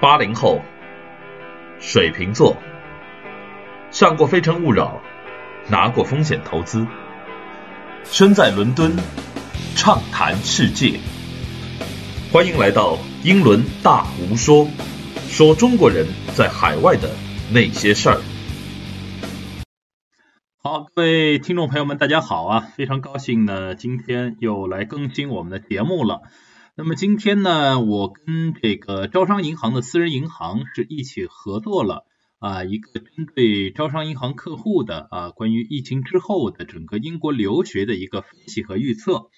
八零后，水瓶座，上过《非诚勿扰》，拿过风险投资，身在伦敦，畅谈世界。欢迎来到英伦大胡说，说中国人在海外的那些事儿。好，各位听众朋友们，大家好啊！非常高兴呢，今天又来更新我们的节目了。那么今天呢，我跟这个招商银行的私人银行是一起合作了啊，一个针对招商银行客户的啊，关于疫情之后的整个英国留学的一个分析和预测。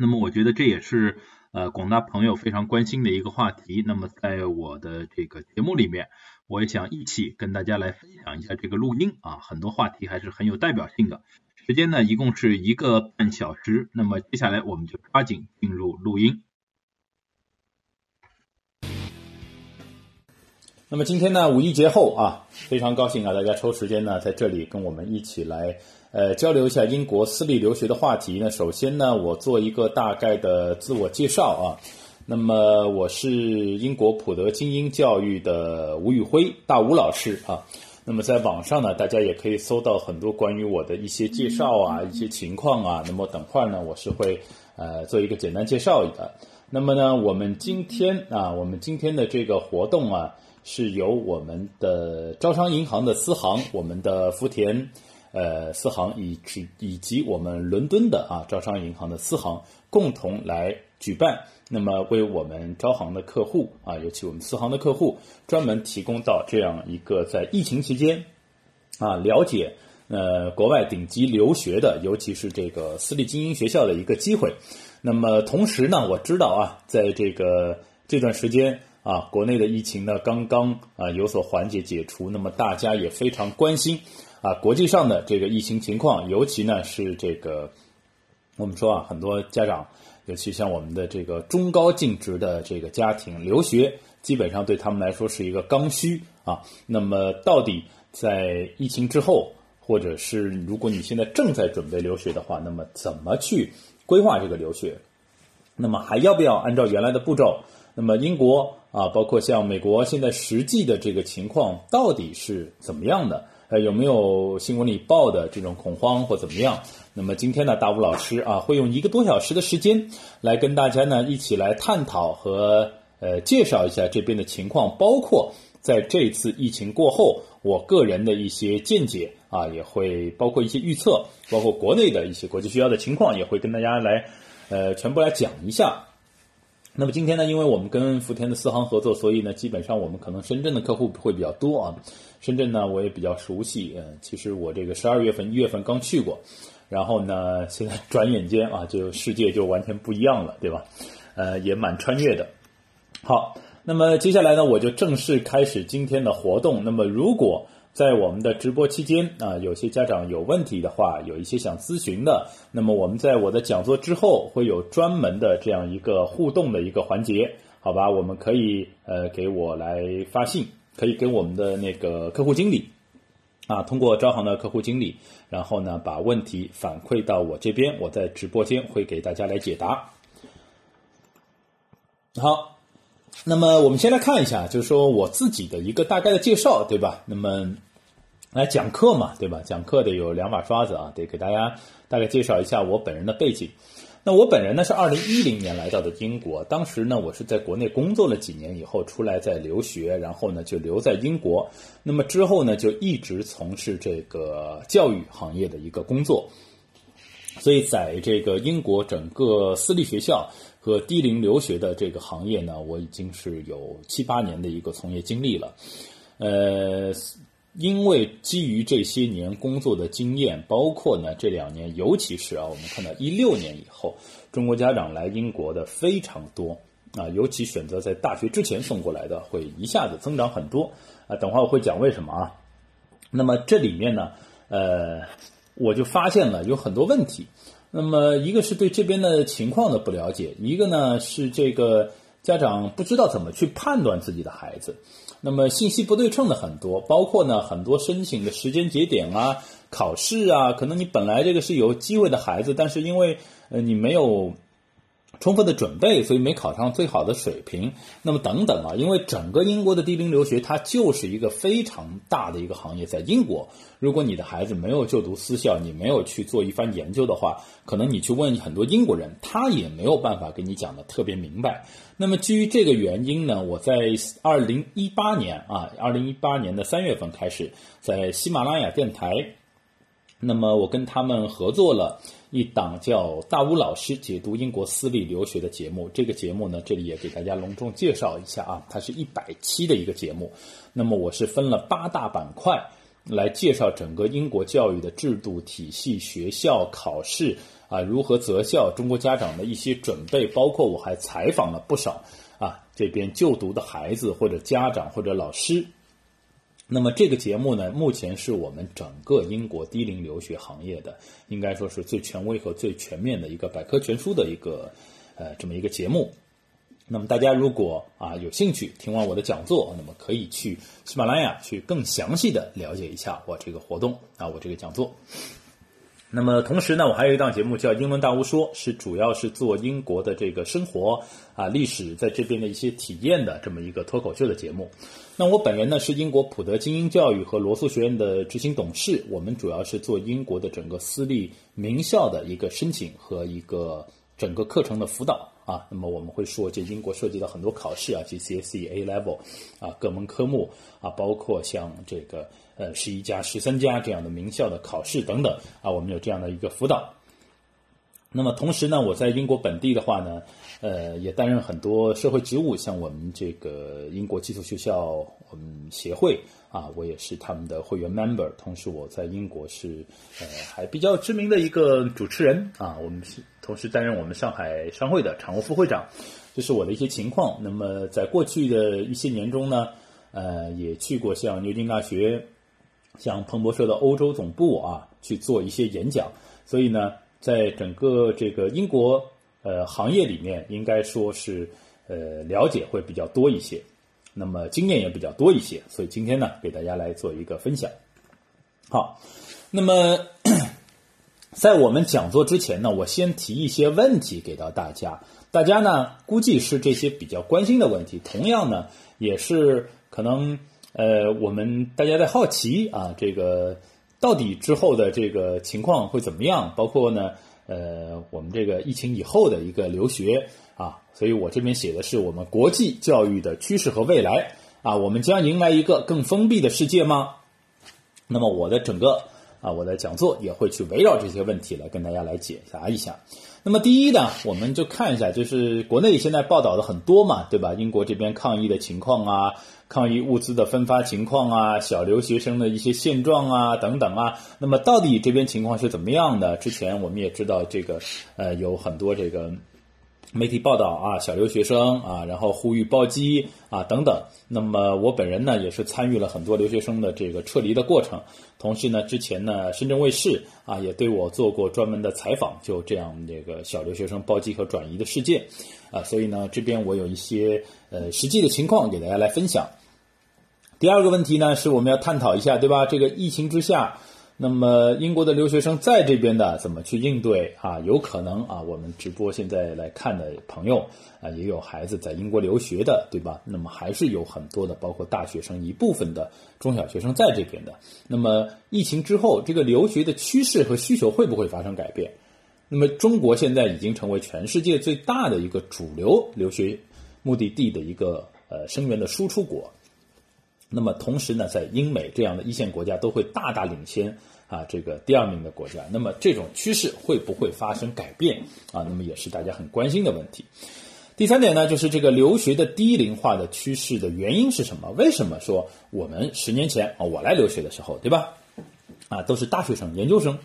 那么我觉得这也是呃广大朋友非常关心的一个话题。那么在我的这个节目里面，我也想一起跟大家来分享一下这个录音啊，很多话题还是很有代表性的。时间呢一共是一个半小时，那么接下来我们就抓紧进入录音。那么今天呢，五一节后啊，非常高兴啊，大家抽时间呢在这里跟我们一起来呃交流一下英国私立留学的话题。那首先呢，我做一个大概的自我介绍啊。那么我是英国普德精英教育的吴宇辉大吴老师啊。那么在网上呢，大家也可以搜到很多关于我的一些介绍啊，一些情况啊。那么等会儿呢，我是会呃做一个简单介绍的。那么呢，我们今天啊，我们今天的这个活动啊。是由我们的招商银行的私行，我们的福田呃私行以及以及我们伦敦的啊招商银行的私行共同来举办，那么为我们招行的客户啊，尤其我们私行的客户，专门提供到这样一个在疫情期间啊了解呃国外顶级留学的，尤其是这个私立精英学校的一个机会。那么同时呢，我知道啊，在这个这段时间。啊，国内的疫情呢刚刚啊有所缓解解除，那么大家也非常关心啊国际上的这个疫情情况，尤其呢是这个我们说啊很多家长，尤其像我们的这个中高净值的这个家庭留学，基本上对他们来说是一个刚需啊。那么到底在疫情之后，或者是如果你现在正在准备留学的话，那么怎么去规划这个留学？那么还要不要按照原来的步骤？那么英国啊，包括像美国，现在实际的这个情况到底是怎么样的？呃，有没有新闻里报的这种恐慌或怎么样？那么今天呢，大吴老师啊，会用一个多小时的时间来跟大家呢一起来探讨和呃介绍一下这边的情况，包括在这次疫情过后，我个人的一些见解啊，也会包括一些预测，包括国内的一些国际学校的情况，也会跟大家来呃全部来讲一下。那么今天呢，因为我们跟福田的四行合作，所以呢，基本上我们可能深圳的客户会比较多啊。深圳呢，我也比较熟悉。嗯，其实我这个十二月份、一月份刚去过，然后呢，现在转眼间啊，就世界就完全不一样了，对吧？呃，也蛮穿越的。好，那么接下来呢，我就正式开始今天的活动。那么如果在我们的直播期间啊，有些家长有问题的话，有一些想咨询的，那么我们在我的讲座之后会有专门的这样一个互动的一个环节，好吧？我们可以呃给我来发信，可以跟我们的那个客户经理啊，通过招行的客户经理，然后呢把问题反馈到我这边，我在直播间会给大家来解答。好，那么我们先来看一下，就是说我自己的一个大概的介绍，对吧？那么。来讲课嘛，对吧？讲课得有两把刷子啊，得给大家大概介绍一下我本人的背景。那我本人呢是二零一零年来到的英国，当时呢我是在国内工作了几年以后出来在留学，然后呢就留在英国。那么之后呢就一直从事这个教育行业的一个工作。所以在这个英国整个私立学校和低龄留学的这个行业呢，我已经是有七八年的一个从业经历了，呃。因为基于这些年工作的经验，包括呢这两年，尤其是啊，我们看到一六年以后，中国家长来英国的非常多啊，尤其选择在大学之前送过来的，会一下子增长很多啊。等会儿我会讲为什么啊。那么这里面呢，呃，我就发现了有很多问题。那么一个是对这边的情况的不了解，一个呢是这个家长不知道怎么去判断自己的孩子。那么信息不对称的很多，包括呢很多申请的时间节点啊、考试啊，可能你本来这个是有机会的孩子，但是因为呃你没有充分的准备，所以没考上最好的水平。那么等等啊，因为整个英国的低龄留学，它就是一个非常大的一个行业。在英国，如果你的孩子没有就读私校，你没有去做一番研究的话，可能你去问很多英国人，他也没有办法给你讲的特别明白。那么基于这个原因呢，我在二零一八年啊，二零一八年的三月份开始，在喜马拉雅电台，那么我跟他们合作了。一档叫大吴老师解读英国私立留学的节目，这个节目呢，这里也给大家隆重介绍一下啊，它是一百期的一个节目。那么我是分了八大板块来介绍整个英国教育的制度体系、学校考试啊，如何择校，中国家长的一些准备，包括我还采访了不少啊这边就读的孩子或者家长或者老师。那么这个节目呢，目前是我们整个英国低龄留学行业的，应该说是最权威和最全面的一个百科全书的一个，呃，这么一个节目。那么大家如果啊有兴趣听完我的讲座，那么可以去喜马拉雅去更详细的了解一下我这个活动啊，我这个讲座。那么同时呢，我还有一档节目叫《英伦大屋说》，是主要是做英国的这个生活啊、历史在这边的一些体验的这么一个脱口秀的节目。那我本人呢是英国普德精英教育和罗素学院的执行董事，我们主要是做英国的整个私立名校的一个申请和一个整个课程的辅导啊。那么我们会说，这英国涉及到很多考试啊，GCSE、A Level 啊，各门科目啊，包括像这个呃十一家、十三家这样的名校的考试等等啊，我们有这样的一个辅导。那么同时呢，我在英国本地的话呢，呃，也担任很多社会职务，像我们这个英国寄宿学校我们协会啊，我也是他们的会员 member。同时我在英国是呃还比较知名的一个主持人啊，我们是同时担任我们上海商会的常务副会长，这是我的一些情况。那么在过去的一些年中呢，呃，也去过像牛津大学、像彭博社的欧洲总部啊去做一些演讲，所以呢。在整个这个英国呃行业里面，应该说是呃了解会比较多一些，那么经验也比较多一些，所以今天呢给大家来做一个分享。好，那么在我们讲座之前呢，我先提一些问题给到大家，大家呢估计是这些比较关心的问题，同样呢也是可能呃我们大家在好奇啊这个。到底之后的这个情况会怎么样？包括呢，呃，我们这个疫情以后的一个留学啊，所以我这边写的是我们国际教育的趋势和未来啊，我们将迎来一个更封闭的世界吗？那么我的整个啊，我的讲座也会去围绕这些问题来跟大家来解答一下。那么第一呢，我们就看一下，就是国内现在报道的很多嘛，对吧？英国这边抗疫的情况啊。抗疫物资的分发情况啊，小留学生的一些现状啊，等等啊。那么到底这边情况是怎么样的？之前我们也知道这个，呃，有很多这个媒体报道啊，小留学生啊，然后呼吁包机啊，等等。那么我本人呢，也是参与了很多留学生的这个撤离的过程。同时呢，之前呢，深圳卫视啊也对我做过专门的采访，就这样这个小留学生包机和转移的事件啊。所以呢，这边我有一些呃实际的情况给大家来分享。第二个问题呢，是我们要探讨一下，对吧？这个疫情之下，那么英国的留学生在这边的怎么去应对啊？有可能啊，我们直播现在来看的朋友啊，也有孩子在英国留学的，对吧？那么还是有很多的，包括大学生一部分的中小学生在这边的。那么疫情之后，这个留学的趋势和需求会不会发生改变？那么中国现在已经成为全世界最大的一个主流留学目的地的一个呃生源的输出国。那么同时呢，在英美这样的一线国家都会大大领先啊，这个第二名的国家。那么这种趋势会不会发生改变啊？那么也是大家很关心的问题。第三点呢，就是这个留学的低龄化的趋势的原因是什么？为什么说我们十年前啊，我来留学的时候，对吧？啊，都是大学生、研究生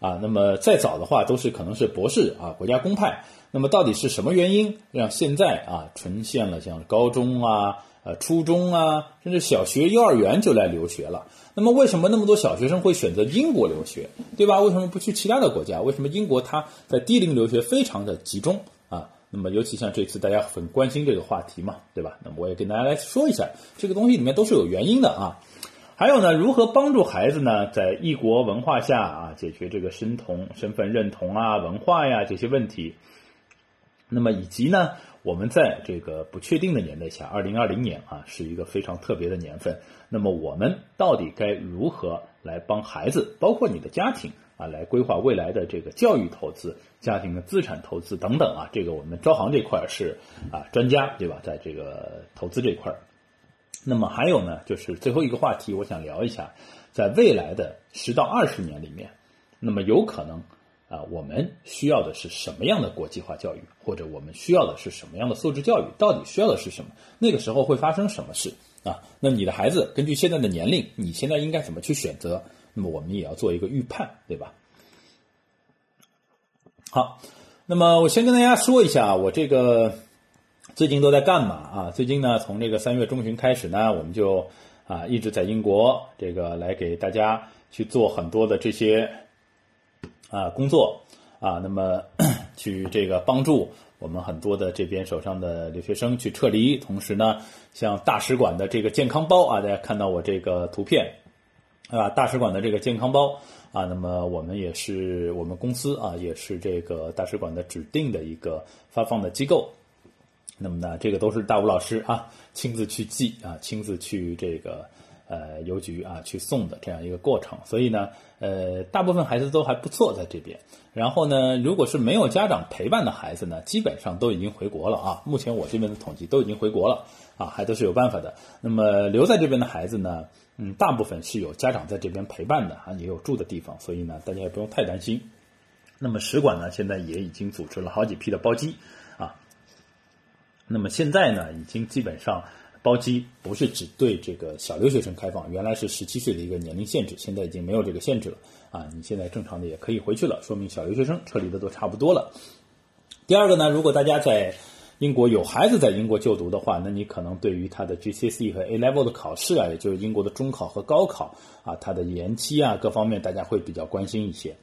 啊。那么再早的话，都是可能是博士啊，国家公派。那么到底是什么原因让现在啊，呈现了像高中啊？呃，初中啊，甚至小学、幼儿园就来留学了。那么，为什么那么多小学生会选择英国留学，对吧？为什么不去其他的国家？为什么英国它在低龄留学非常的集中啊？那么，尤其像这次大家很关心这个话题嘛，对吧？那么，我也跟大家来说一下，这个东西里面都是有原因的啊。还有呢，如何帮助孩子呢，在异国文化下啊，解决这个身同、身份认同啊、文化呀这些问题？那么以及呢，我们在这个不确定的年代下，二零二零年啊是一个非常特别的年份。那么我们到底该如何来帮孩子，包括你的家庭啊，来规划未来的这个教育投资、家庭的资产投资等等啊？这个我们招行这块是啊专家对吧？在这个投资这块儿。那么还有呢，就是最后一个话题，我想聊一下，在未来的十到二十年里面，那么有可能啊，我们需要的是什么样的国际化教育，或者我们需要的是什么样的素质教育？到底需要的是什么？那个时候会发生什么事啊？那你的孩子根据现在的年龄，你现在应该怎么去选择？那么我们也要做一个预判，对吧？好，那么我先跟大家说一下，我这个。最近都在干嘛啊？最近呢，从这个三月中旬开始呢，我们就啊一直在英国这个来给大家去做很多的这些啊工作啊，那么 去这个帮助我们很多的这边手上的留学生去撤离，同时呢，像大使馆的这个健康包啊，大家看到我这个图片啊，大使馆的这个健康包啊，那么我们也是我们公司啊，也是这个大使馆的指定的一个发放的机构。那么呢，这个都是大吴老师啊亲自去寄啊，亲自去这个呃邮局啊去送的这样一个过程。所以呢，呃，大部分孩子都还不错在这边。然后呢，如果是没有家长陪伴的孩子呢，基本上都已经回国了啊。目前我这边的统计都已经回国了啊，还都是有办法的。那么留在这边的孩子呢，嗯，大部分是有家长在这边陪伴的啊，也有住的地方，所以呢，大家也不用太担心。那么使馆呢，现在也已经组织了好几批的包机啊。那么现在呢，已经基本上包机不是只对这个小留学生开放，原来是十七岁的一个年龄限制，现在已经没有这个限制了啊！你现在正常的也可以回去了，说明小留学生撤离的都差不多了。第二个呢，如果大家在英国有孩子在英国就读的话，那你可能对于他的 GCSE 和 A Level 的考试啊，也就是英国的中考和高考啊，它的延期啊，各方面大家会比较关心一些。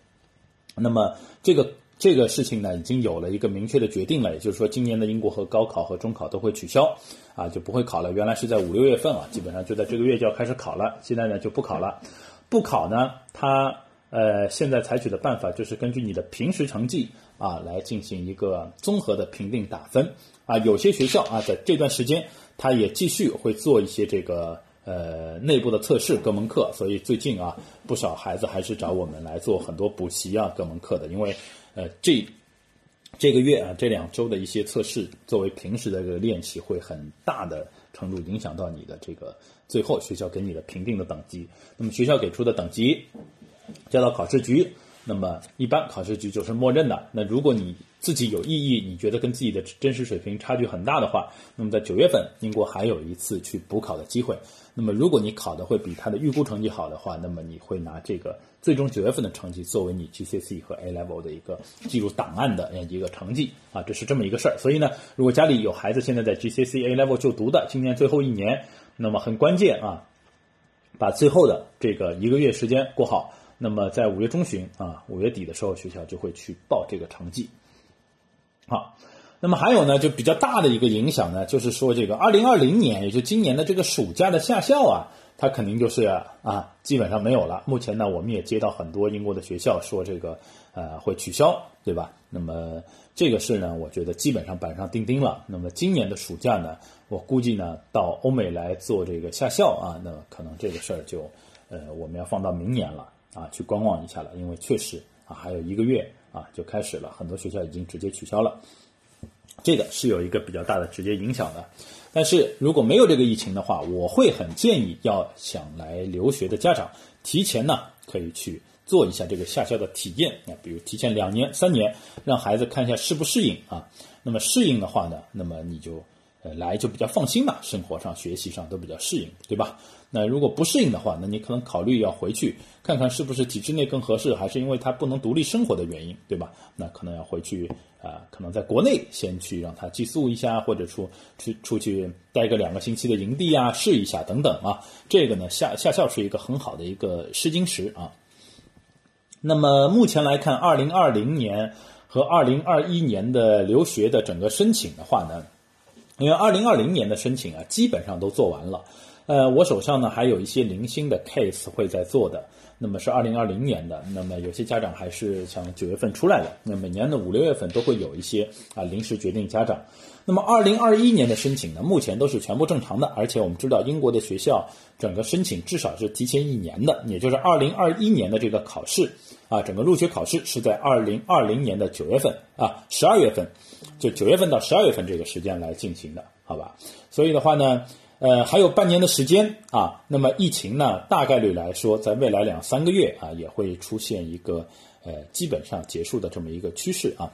那么这个。这个事情呢，已经有了一个明确的决定了，也就是说，今年的英国和高考和中考都会取消，啊，就不会考了。原来是在五六月份啊，基本上就在这个月就要开始考了，现在呢就不考了。不考呢，它呃现在采取的办法就是根据你的平时成绩啊来进行一个综合的评定打分啊。有些学校啊在这段时间，它也继续会做一些这个。呃，内部的测试各门课，所以最近啊，不少孩子还是找我们来做很多补习啊各门课的，因为呃这这个月啊这两周的一些测试，作为平时的这个练习，会很大的程度影响到你的这个最后学校给你的评定的等级。那么学校给出的等级交到考试局，那么一般考试局就是默认的。那如果你自己有异议，你觉得跟自己的真实水平差距很大的话，那么在九月份，英国还有一次去补考的机会。那么如果你考的会比他的预估成绩好的话，那么你会拿这个最终九月份的成绩作为你 GCSE 和 A Level 的一个记录档案的一个成绩啊，这是这么一个事儿。所以呢，如果家里有孩子现在在 GCSE A Level 就读的，今年最后一年，那么很关键啊，把最后的这个一个月时间过好。那么在五月中旬啊，五月底的时候，学校就会去报这个成绩。好，那么还有呢，就比较大的一个影响呢，就是说这个二零二零年，也就今年的这个暑假的夏校啊，它肯定就是啊，基本上没有了。目前呢，我们也接到很多英国的学校说这个呃会取消，对吧？那么这个事呢，我觉得基本上板上钉钉了。那么今年的暑假呢，我估计呢，到欧美来做这个夏校啊，那可能这个事儿就呃我们要放到明年了啊，去观望一下了，因为确实啊还有一个月。啊，就开始了，很多学校已经直接取消了，这个是有一个比较大的直接影响的。但是如果没有这个疫情的话，我会很建议要想来留学的家长提前呢，可以去做一下这个下校的体验那，比如提前两年、三年，让孩子看一下适不适应啊。那么适应的话呢，那么你就呃。来就比较放心嘛，生活上、学习上都比较适应，对吧？那如果不适应的话，那你可能考虑要回去看看是不是体制内更合适，还是因为他不能独立生活的原因，对吧？那可能要回去啊，可能在国内先去让他寄宿一下，或者出出出去待个两个星期的营地啊，试一下等等啊。这个呢，下下校是一个很好的一个试金石啊。那么目前来看，二零二零年和二零二一年的留学的整个申请的话呢？因为二零二零年的申请啊，基本上都做完了，呃，我手上呢还有一些零星的 case 会在做的，那么是二零二零年的，那么有些家长还是想九月份出来的，那每年的五六月份都会有一些啊临时决定家长。那么二零二一年的申请呢，目前都是全部正常的，而且我们知道英国的学校整个申请至少是提前一年的，也就是二零二一年的这个考试啊，整个入学考试是在二零二零年的九月份啊十二月份，就九月份到十二月份这个时间来进行的，好吧？所以的话呢，呃，还有半年的时间啊，那么疫情呢，大概率来说，在未来两三个月啊，也会出现一个呃基本上结束的这么一个趋势啊。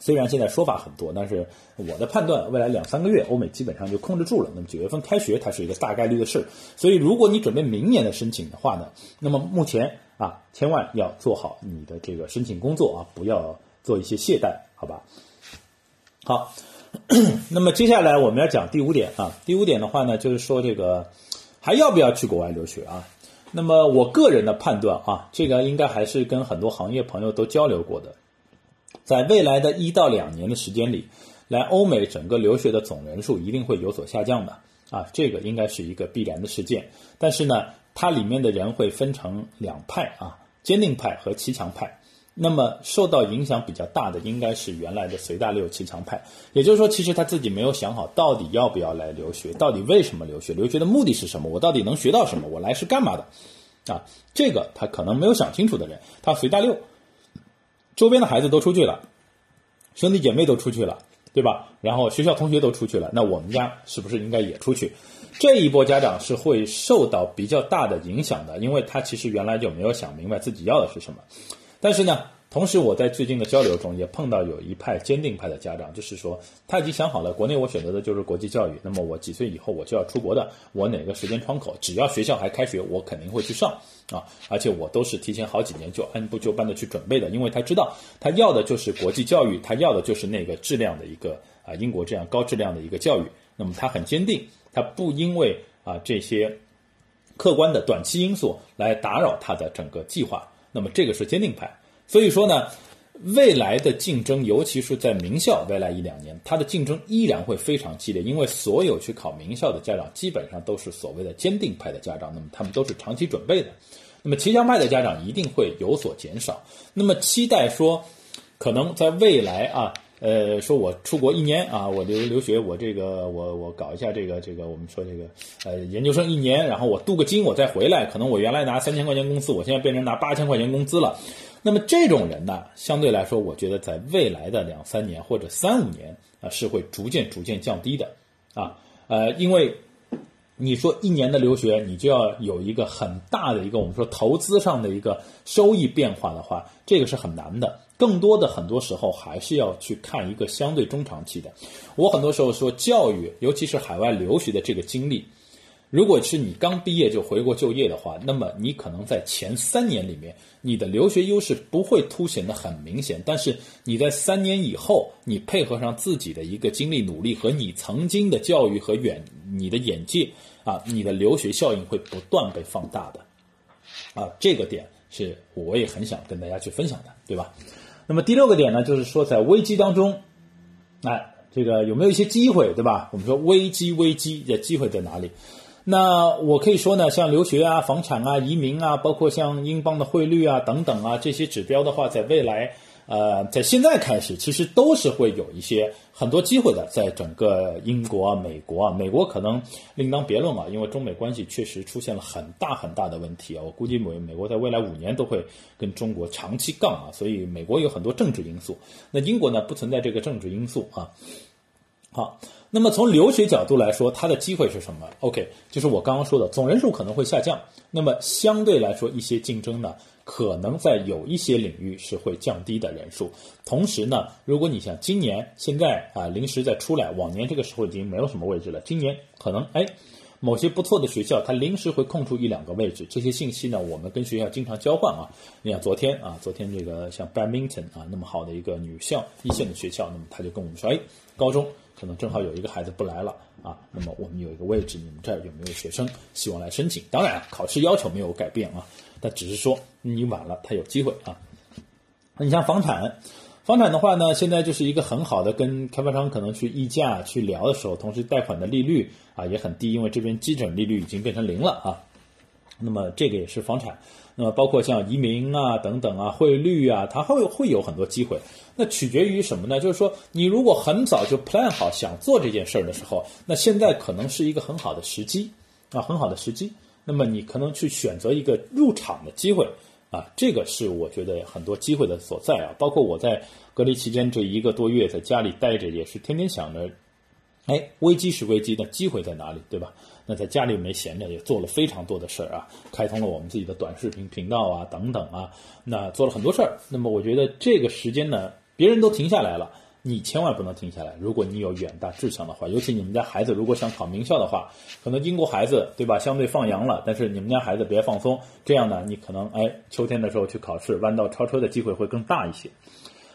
虽然现在说法很多，但是我的判断，未来两三个月，欧美基本上就控制住了。那么九月份开学，它是一个大概率的事。所以，如果你准备明年的申请的话呢，那么目前啊，千万要做好你的这个申请工作啊，不要做一些懈怠，好吧？好，那么接下来我们要讲第五点啊。第五点的话呢，就是说这个还要不要去国外留学啊？那么我个人的判断啊，这个应该还是跟很多行业朋友都交流过的。在未来的一到两年的时间里，来欧美整个留学的总人数一定会有所下降的啊，这个应该是一个必然的事件。但是呢，它里面的人会分成两派啊，坚定派和骑墙派。那么受到影响比较大的应该是原来的随大流骑墙派，也就是说，其实他自己没有想好到底要不要来留学，到底为什么留学，留学的目的是什么，我到底能学到什么，我来是干嘛的啊？这个他可能没有想清楚的人，他随大流。周边的孩子都出去了，兄弟姐妹都出去了，对吧？然后学校同学都出去了，那我们家是不是应该也出去？这一波家长是会受到比较大的影响的，因为他其实原来就没有想明白自己要的是什么。但是呢，同时我在最近的交流中也碰到有一派坚定派的家长，就是说他已经想好了，国内我选择的就是国际教育，那么我几岁以后我就要出国的，我哪个时间窗口，只要学校还开学，我肯定会去上。啊，而且我都是提前好几年就按部就班的去准备的，因为他知道他要的就是国际教育，他要的就是那个质量的一个啊英国这样高质量的一个教育。那么他很坚定，他不因为啊这些客观的短期因素来打扰他的整个计划。那么这个是坚定派。所以说呢，未来的竞争，尤其是在名校，未来一两年，它的竞争依然会非常激烈，因为所有去考名校的家长基本上都是所谓的坚定派的家长，那么他们都是长期准备的。那么骑墙派的家长一定会有所减少。那么期待说，可能在未来啊，呃，说我出国一年啊，我留留学，我这个我我搞一下这个这个，我们说这个呃研究生一年，然后我镀个金，我再回来，可能我原来拿三千块钱工资，我现在变成拿八千块钱工资了。那么这种人呢，相对来说，我觉得在未来的两三年或者三五年啊，是会逐渐逐渐降低的啊，呃，因为。你说一年的留学，你就要有一个很大的一个我们说投资上的一个收益变化的话，这个是很难的。更多的很多时候还是要去看一个相对中长期的。我很多时候说，教育，尤其是海外留学的这个经历。如果是你刚毕业就回国就业的话，那么你可能在前三年里面，你的留学优势不会凸显的很明显。但是你在三年以后，你配合上自己的一个经历努力和你曾经的教育和远你的眼界啊，你的留学效应会不断被放大的。啊，这个点是我也很想跟大家去分享的，对吧？那么第六个点呢，就是说在危机当中，哎，这个有没有一些机会，对吧？我们说危机危机的机会在哪里？那我可以说呢，像留学啊、房产啊、移民啊，包括像英镑的汇率啊等等啊这些指标的话，在未来，呃，在现在开始，其实都是会有一些很多机会的。在整个英国啊、美国啊，美国可能另当别论啊，因为中美关系确实出现了很大很大的问题啊。我估计美美国在未来五年都会跟中国长期杠啊，所以美国有很多政治因素。那英国呢，不存在这个政治因素啊。好。那么从留学角度来说，它的机会是什么？OK，就是我刚刚说的，总人数可能会下降。那么相对来说，一些竞争呢，可能在有一些领域是会降低的人数。同时呢，如果你像今年现在啊临时再出来，往年这个时候已经没有什么位置了。今年可能哎，某些不错的学校它临时会空出一两个位置。这些信息呢，我们跟学校经常交换啊。你看昨天啊，昨天这个像 Badminton 啊那么好的一个女校一线的学校，那么他就跟我们说，哎，高中。可能正好有一个孩子不来了啊，那么我们有一个位置，你们这儿有没有学生希望来申请？当然，考试要求没有改变啊，但只是说你晚了，他有机会啊。你像房产，房产的话呢，现在就是一个很好的跟开发商可能去议价去聊的时候，同时贷款的利率啊也很低，因为这边基准利率已经变成零了啊。那么这个也是房产，那么包括像移民啊等等啊，汇率啊，它会会有很多机会。那取决于什么呢？就是说，你如果很早就 plan 好想做这件事儿的时候，那现在可能是一个很好的时机啊，很好的时机。那么你可能去选择一个入场的机会啊，这个是我觉得很多机会的所在啊。包括我在隔离期间这一个多月在家里待着，也是天天想着，哎，危机是危机，那机会在哪里，对吧？那在家里没闲着，也做了非常多的事儿啊，开通了我们自己的短视频频道啊，等等啊，那做了很多事儿。那么我觉得这个时间呢，别人都停下来了，你千万不能停下来。如果你有远大志向的话，尤其你们家孩子如果想考名校的话，可能英国孩子对吧，相对放羊了，但是你们家孩子别放松，这样呢，你可能哎，秋天的时候去考试，弯道超车的机会会更大一些。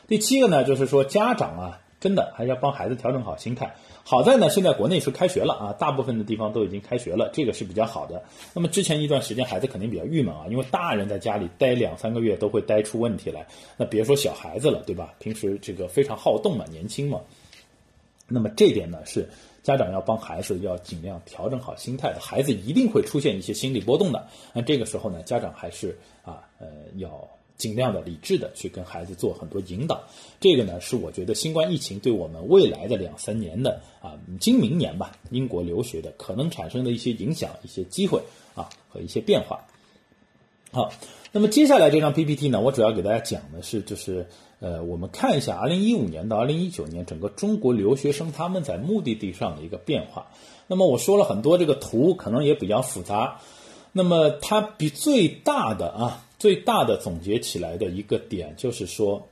第七个呢，就是说家长啊，真的还是要帮孩子调整好心态。好在呢，现在国内是开学了啊，大部分的地方都已经开学了，这个是比较好的。那么之前一段时间孩子肯定比较郁闷啊，因为大人在家里待两三个月都会待出问题来，那别说小孩子了，对吧？平时这个非常好动嘛，年轻嘛。那么这点呢，是家长要帮孩子要尽量调整好心态的，孩子一定会出现一些心理波动的。那这个时候呢，家长还是啊呃要。尽量的理智的去跟孩子做很多引导，这个呢是我觉得新冠疫情对我们未来的两三年的啊，今明年吧，英国留学的可能产生的一些影响、一些机会啊和一些变化。好，那么接下来这张 PPT 呢，我主要给大家讲的是，就是呃，我们看一下2015年到2019年整个中国留学生他们在目的地上的一个变化。那么我说了很多这个图，可能也比较复杂。那么它比最大的啊。最大的总结起来的一个点就是说，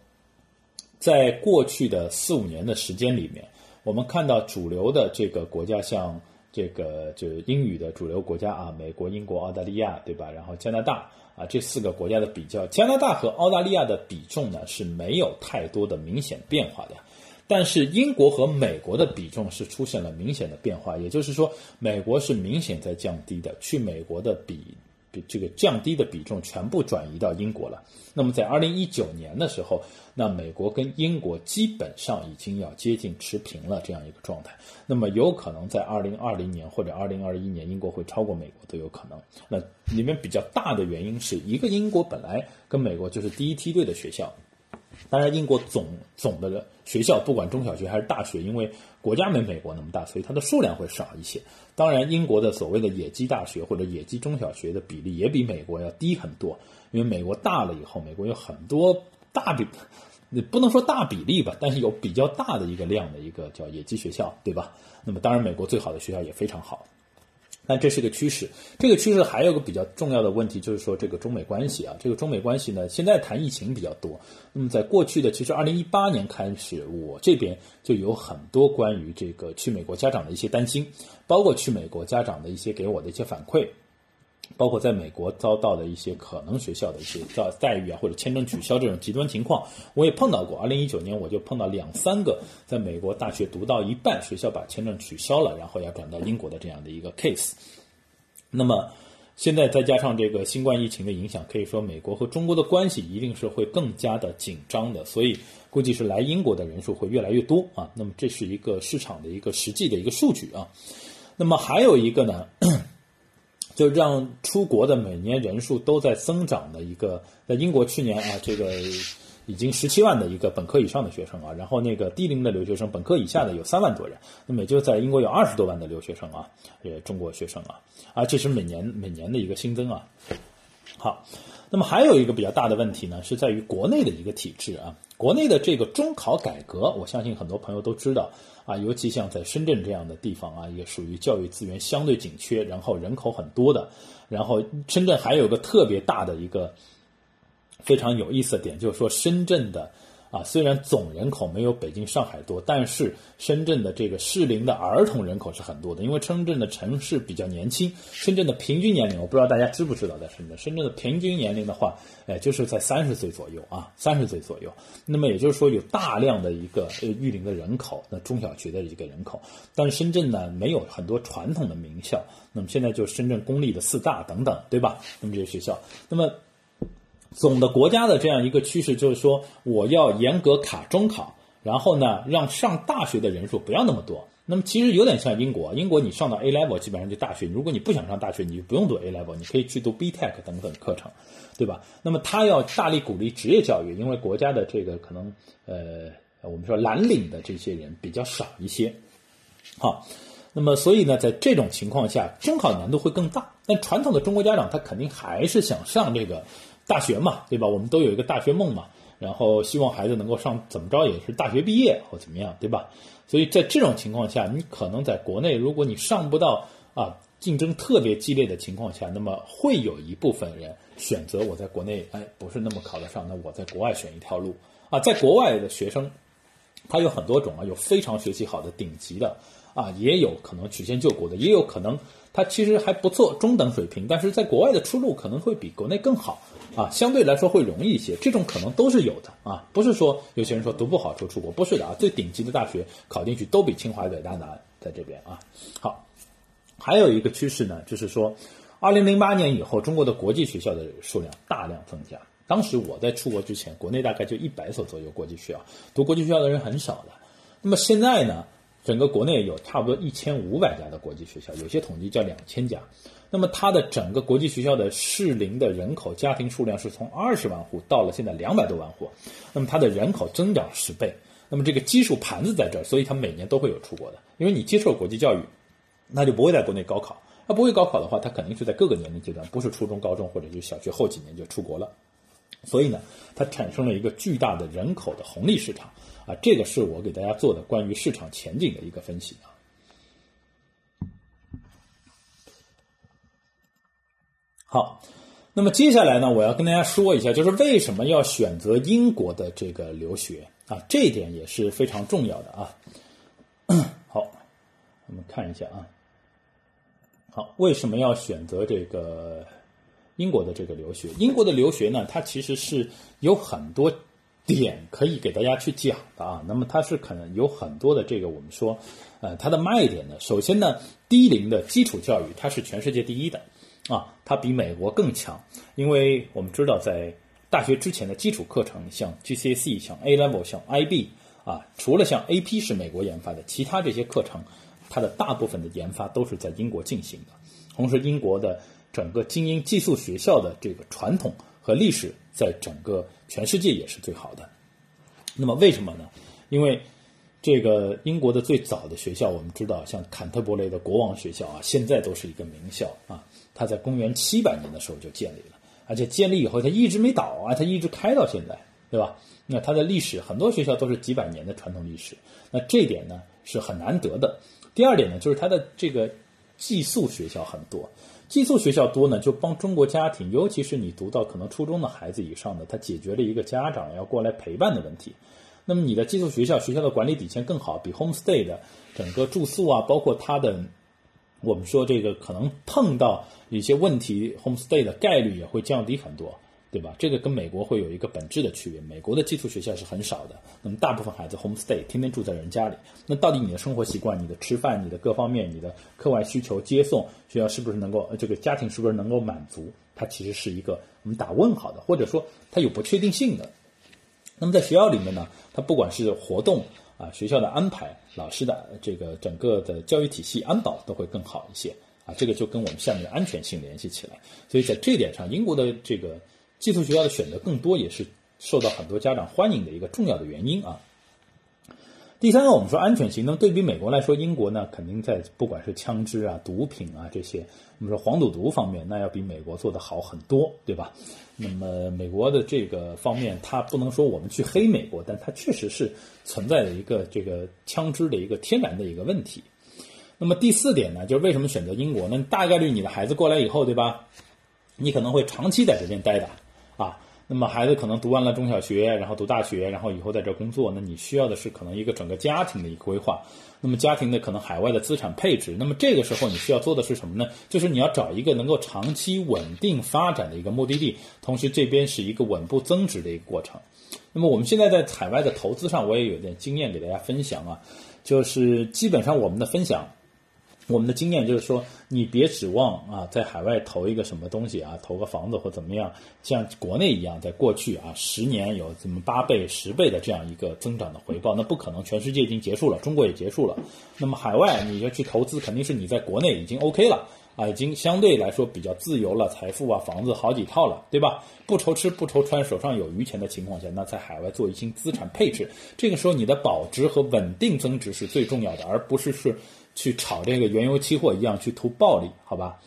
在过去的四五年的时间里面，我们看到主流的这个国家，像这个就英语的主流国家啊，美国、英国、澳大利亚，对吧？然后加拿大啊，这四个国家的比较，加拿大和澳大利亚的比重呢是没有太多的明显变化的，但是英国和美国的比重是出现了明显的变化，也就是说，美国是明显在降低的，去美国的比。比这个降低的比重全部转移到英国了。那么在二零一九年的时候，那美国跟英国基本上已经要接近持平了这样一个状态。那么有可能在二零二零年或者二零二一年，英国会超过美国都有可能。那里面比较大的原因是一个英国本来跟美国就是第一梯队的学校。当然，英国总总的学校，不管中小学还是大学，因为国家没美国那么大，所以它的数量会少一些。当然，英国的所谓的野鸡大学或者野鸡中小学的比例也比美国要低很多，因为美国大了以后，美国有很多大比，不能说大比例吧，但是有比较大的一个量的一个叫野鸡学校，对吧？那么，当然，美国最好的学校也非常好。但这是个趋势，这个趋势还有个比较重要的问题，就是说这个中美关系啊，这个中美关系呢，现在谈疫情比较多。那么在过去的，其实二零一八年开始，我这边就有很多关于这个去美国家长的一些担心，包括去美国家长的一些给我的一些反馈。包括在美国遭到的一些可能学校的一些叫待遇啊，或者签证取消这种极端情况，我也碰到过。二零一九年我就碰到两三个在美国大学读到一半，学校把签证取消了，然后要转到英国的这样的一个 case。那么现在再加上这个新冠疫情的影响，可以说美国和中国的关系一定是会更加的紧张的，所以估计是来英国的人数会越来越多啊。那么这是一个市场的一个实际的一个数据啊。那么还有一个呢？就让出国的每年人数都在增长的一个，在英国去年啊，这个已经十七万的一个本科以上的学生啊，然后那个低龄的留学生，本科以下的有三万多人，那么也就在英国有二十多万的留学生啊，呃，中国学生啊，啊，这是每年每年的一个新增啊。好，那么还有一个比较大的问题呢，是在于国内的一个体制啊，国内的这个中考改革，我相信很多朋友都知道。啊，尤其像在深圳这样的地方啊，也属于教育资源相对紧缺，然后人口很多的。然后深圳还有个特别大的一个非常有意思的点，就是说深圳的。啊，虽然总人口没有北京、上海多，但是深圳的这个适龄的儿童人口是很多的。因为深圳的城市比较年轻，深圳的平均年龄我不知道大家知不知道，在深圳，深圳的平均年龄的话，哎，就是在三十岁左右啊，三十岁左右。那么也就是说，有大量的一个呃育龄的人口，那中小学的一个人口。但是深圳呢，没有很多传统的名校，那么现在就深圳公立的四大等等，对吧？那么这些学校，那么。总的国家的这样一个趋势就是说，我要严格卡中考，然后呢，让上大学的人数不要那么多。那么其实有点像英国，英国你上到 A level 基本上就大学，如果你不想上大学，你就不用读 A level，你可以去读 B Tech 等等课程，对吧？那么他要大力鼓励职业教育，因为国家的这个可能呃，我们说蓝领的这些人比较少一些，好，那么所以呢，在这种情况下，中考难度会更大。但传统的中国家长他肯定还是想上这个大学嘛，对吧？我们都有一个大学梦嘛，然后希望孩子能够上怎么着也是大学毕业或怎么样，对吧？所以在这种情况下，你可能在国内，如果你上不到啊竞争特别激烈的情况下，那么会有一部分人选择我在国内哎不是那么考得上，那我在国外选一条路啊。在国外的学生，他有很多种啊，有非常学习好的顶级的啊，也有可能曲线救国的，也有可能他其实还不错中等水平，但是在国外的出路可能会比国内更好。啊，相对来说会容易一些，这种可能都是有的啊，不是说有些人说读不好就出国，不是的啊，最顶级的大学考进去都比清华北大难，在这边啊。好，还有一个趋势呢，就是说，二零零八年以后，中国的国际学校的数量大量增加。当时我在出国之前，国内大概就一百所左右国际学校，读国际学校的人很少的。那么现在呢，整个国内有差不多一千五百家的国际学校，有些统计叫两千家。那么它的整个国际学校的适龄的人口家庭数量是从二十万户到了现在两百多万户，那么它的人口增长十倍，那么这个基数盘子在这儿，所以它每年都会有出国的，因为你接受国际教育，那就不会在国内高考，那不会高考的话，它肯定是在各个年龄阶段，不是初中、高中或者是小学后几年就出国了，所以呢，它产生了一个巨大的人口的红利市场啊，这个是我给大家做的关于市场前景的一个分析啊。好，那么接下来呢，我要跟大家说一下，就是为什么要选择英国的这个留学啊，这一点也是非常重要的啊。好，我们看一下啊。好，为什么要选择这个英国的这个留学？英国的留学呢，它其实是有很多点可以给大家去讲的啊。那么它是可能有很多的这个我们说，呃，它的卖点呢，首先呢，低龄的基础教育它是全世界第一的。啊，它比美国更强，因为我们知道，在大学之前的基础课程，像 GCSE、像 A Level、像 IB 啊，除了像 AP 是美国研发的，其他这些课程，它的大部分的研发都是在英国进行的。同时，英国的整个精英寄宿学校的这个传统和历史，在整个全世界也是最好的。那么，为什么呢？因为这个英国的最早的学校，我们知道，像坎特伯雷的国王学校啊，现在都是一个名校啊。它在公元七百年的时候就建立了，而且建立以后它一直没倒啊，它一直开到现在，对吧？那它的历史很多学校都是几百年的传统历史，那这点呢是很难得的。第二点呢，就是它的这个寄宿学校很多，寄宿学校多呢，就帮中国家庭，尤其是你读到可能初中的孩子以上的，他解决了一个家长要过来陪伴的问题。那么你的寄宿学校学校的管理底线更好，比 homestay 的整个住宿啊，包括他的。我们说这个可能碰到一些问题，homestay 的概率也会降低很多，对吧？这个跟美国会有一个本质的区别。美国的寄宿学校是很少的，那么大部分孩子 homestay 天天住在人家里。那到底你的生活习惯、你的吃饭、你的各方面、你的课外需求、接送学校是不是能够，这个家庭是不是能够满足？它其实是一个我们打问号的，或者说它有不确定性的。那么在学校里面呢，它不管是活动。啊，学校的安排、老师的这个整个的教育体系、安保都会更好一些啊，这个就跟我们下面的安全性联系起来。所以在这点上，英国的这个寄宿学校的选择更多，也是受到很多家长欢迎的一个重要的原因啊。第三个，我们说安全性，那么对比美国来说，英国呢肯定在不管是枪支啊、毒品啊这些，我们说黄赌毒方面，那要比美国做得好很多，对吧？那么美国的这个方面，它不能说我们去黑美国，但它确实是存在的一个这个枪支的一个天然的一个问题。那么第四点呢，就是为什么选择英国？那大概率你的孩子过来以后，对吧？你可能会长期在这边待的。那么孩子可能读完了中小学，然后读大学，然后以后在这工作，那你需要的是可能一个整个家庭的一个规划。那么家庭的可能海外的资产配置，那么这个时候你需要做的是什么呢？就是你要找一个能够长期稳定发展的一个目的地，同时这边是一个稳步增值的一个过程。那么我们现在在海外的投资上，我也有点经验给大家分享啊，就是基本上我们的分享。我们的经验就是说，你别指望啊，在海外投一个什么东西啊，投个房子或怎么样，像国内一样，在过去啊，十年有这么八倍、十倍的这样一个增长的回报，那不可能，全世界已经结束了，中国也结束了。那么海外你要去投资，肯定是你在国内已经 OK 了啊，已经相对来说比较自由了，财富啊、房子好几套了，对吧？不愁吃不愁穿，手上有余钱的情况下，那在海外做一些资产配置，这个时候你的保值和稳定增值是最重要的，而不是是。去炒这个原油期货一样去图暴利，好吧？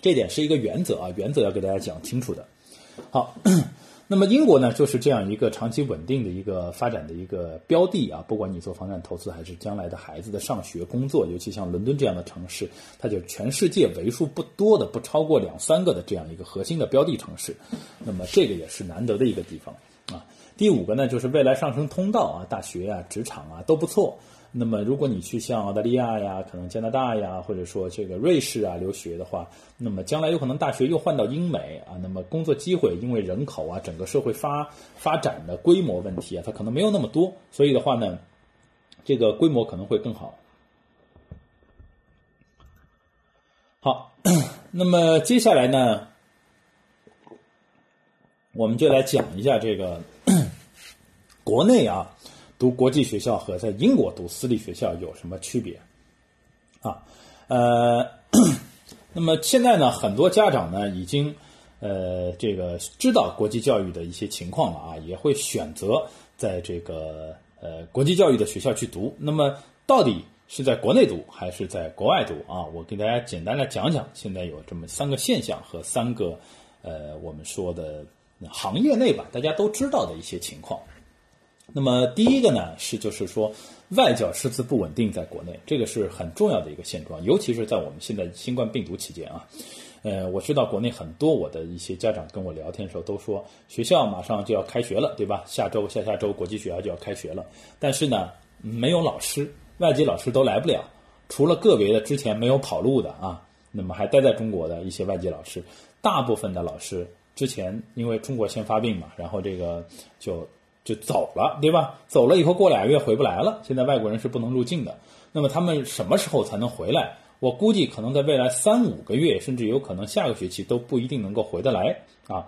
这点是一个原则啊，原则要给大家讲清楚的。好，那么英国呢，就是这样一个长期稳定的一个发展的一个标的啊。不管你做房产投资，还是将来的孩子的上学、工作，尤其像伦敦这样的城市，它就全世界为数不多的不超过两三个的这样一个核心的标的城市。那么这个也是难得的一个地方啊。第五个呢，就是未来上升通道啊，大学啊、职场啊都不错。那么，如果你去像澳大利亚呀、可能加拿大呀，或者说这个瑞士啊留学的话，那么将来有可能大学又换到英美啊，那么工作机会因为人口啊、整个社会发发展的规模问题啊，它可能没有那么多，所以的话呢，这个规模可能会更好。好，那么接下来呢，我们就来讲一下这个 国内啊。读国际学校和在英国读私立学校有什么区别？啊，呃，那么现在呢，很多家长呢已经呃这个知道国际教育的一些情况了啊，也会选择在这个呃国际教育的学校去读。那么到底是在国内读还是在国外读啊？我给大家简单来讲讲，现在有这么三个现象和三个呃我们说的行业内吧，大家都知道的一些情况。那么第一个呢是就是说外教师资不稳定，在国内这个是很重要的一个现状，尤其是在我们现在新冠病毒期间啊，呃，我知道国内很多我的一些家长跟我聊天的时候都说，学校马上就要开学了，对吧？下周、下下周国际学校就要开学了，但是呢，没有老师，外籍老师都来不了，除了个别的之前没有跑路的啊，那么还待在中国的一些外籍老师，大部分的老师之前因为中国先发病嘛，然后这个就。就走了，对吧？走了以后过俩月回不来了。现在外国人是不能入境的。那么他们什么时候才能回来？我估计可能在未来三五个月，甚至有可能下个学期都不一定能够回得来啊。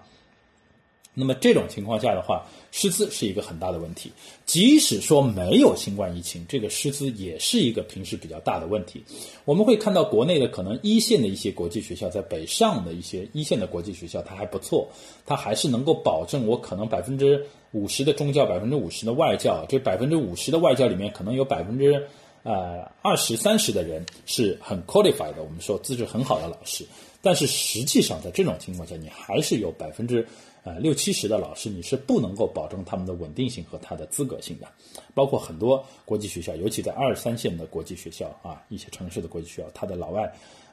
那么这种情况下的话，师资是一个很大的问题。即使说没有新冠疫情，这个师资也是一个平时比较大的问题。我们会看到国内的可能一线的一些国际学校，在北上的一些一线的国际学校，它还不错，它还是能够保证我可能百分之五十的中教，百分之五十的外教。这百分之五十的外教里面，可能有百分之呃二十三十的人是很 qualified 的，我们说资质很好的老师。但是实际上，在这种情况下，你还是有百分之。呃，六七十的老师，你是不能够保证他们的稳定性和他的资格性的。包括很多国际学校，尤其在二三线的国际学校啊，一些城市的国际学校，他的老外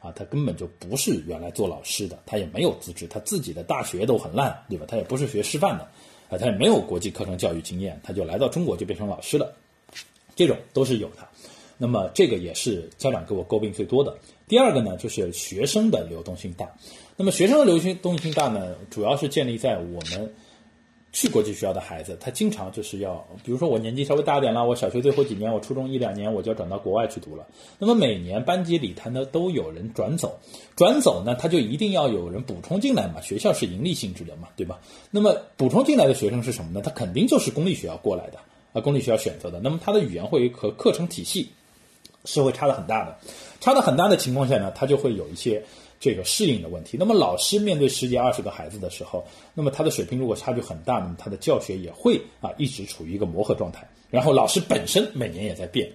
啊，他根本就不是原来做老师的，他也没有资质，他自己的大学都很烂，对吧？他也不是学师范的，啊，他也没有国际课程教育经验，他就来到中国就变成老师了，这种都是有的。那么这个也是家长给我诟病最多的。第二个呢，就是学生的流动性大。那么学生的流行动性大呢，主要是建立在我们去国际学校的孩子，他经常就是要，比如说我年纪稍微大点了，我小学最后几年，我初中一两年我就要转到国外去读了。那么每年班级里他呢都有人转走，转走呢他就一定要有人补充进来嘛，学校是盈利性质的嘛，对吧？那么补充进来的学生是什么呢？他肯定就是公立学校过来的啊，公立学校选择的。那么他的语言会和课程体系是会差的很大的，差的很大的情况下呢，他就会有一些。这个适应的问题。那么老师面对十几二十个孩子的时候，那么他的水平如果差距很大，那么他的教学也会啊一直处于一个磨合状态。然后老师本身每年也在变，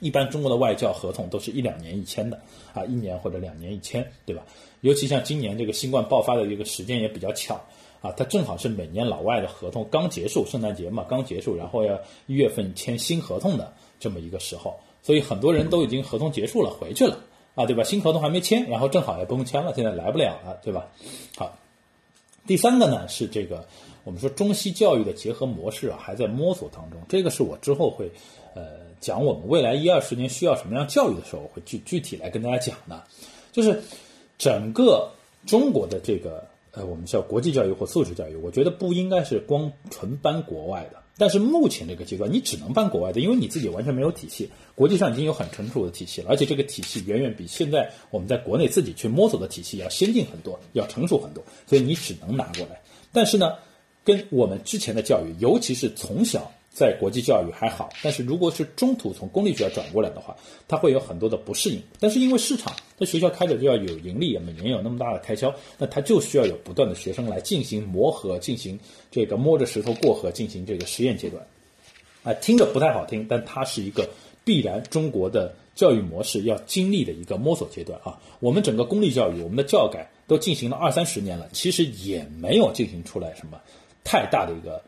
一般中国的外教合同都是一两年一签的啊，一年或者两年一签，对吧？尤其像今年这个新冠爆发的一个时间也比较巧啊，它正好是每年老外的合同刚结束，圣诞节嘛刚结束，然后要一月份签新合同的这么一个时候，所以很多人都已经合同结束了回去了。啊，对吧？新合同还没签，然后正好也不用签了，现在来不了了，对吧？好，第三个呢是这个，我们说中西教育的结合模式啊，还在摸索当中。这个是我之后会呃讲我们未来一二十年需要什么样教育的时候，会具具体来跟大家讲的。就是整个中国的这个呃，我们叫国际教育或素质教育，我觉得不应该是光纯搬国外的但是目前这个阶段，你只能办国外的，因为你自己完全没有体系。国际上已经有很成熟的体系了，而且这个体系远远比现在我们在国内自己去摸索的体系要先进很多，要成熟很多。所以你只能拿过来。但是呢，跟我们之前的教育，尤其是从小。在国际教育还好，但是如果是中途从公立学校转过来的话，他会有很多的不适应。但是因为市场，那学校开着就要有盈利，每年有那么大的开销，那他就需要有不断的学生来进行磨合，进行这个摸着石头过河，进行这个实验阶段。啊，听着不太好听，但它是一个必然中国的教育模式要经历的一个摸索阶段啊。我们整个公立教育，我们的教改都进行了二三十年了，其实也没有进行出来什么太大的一个。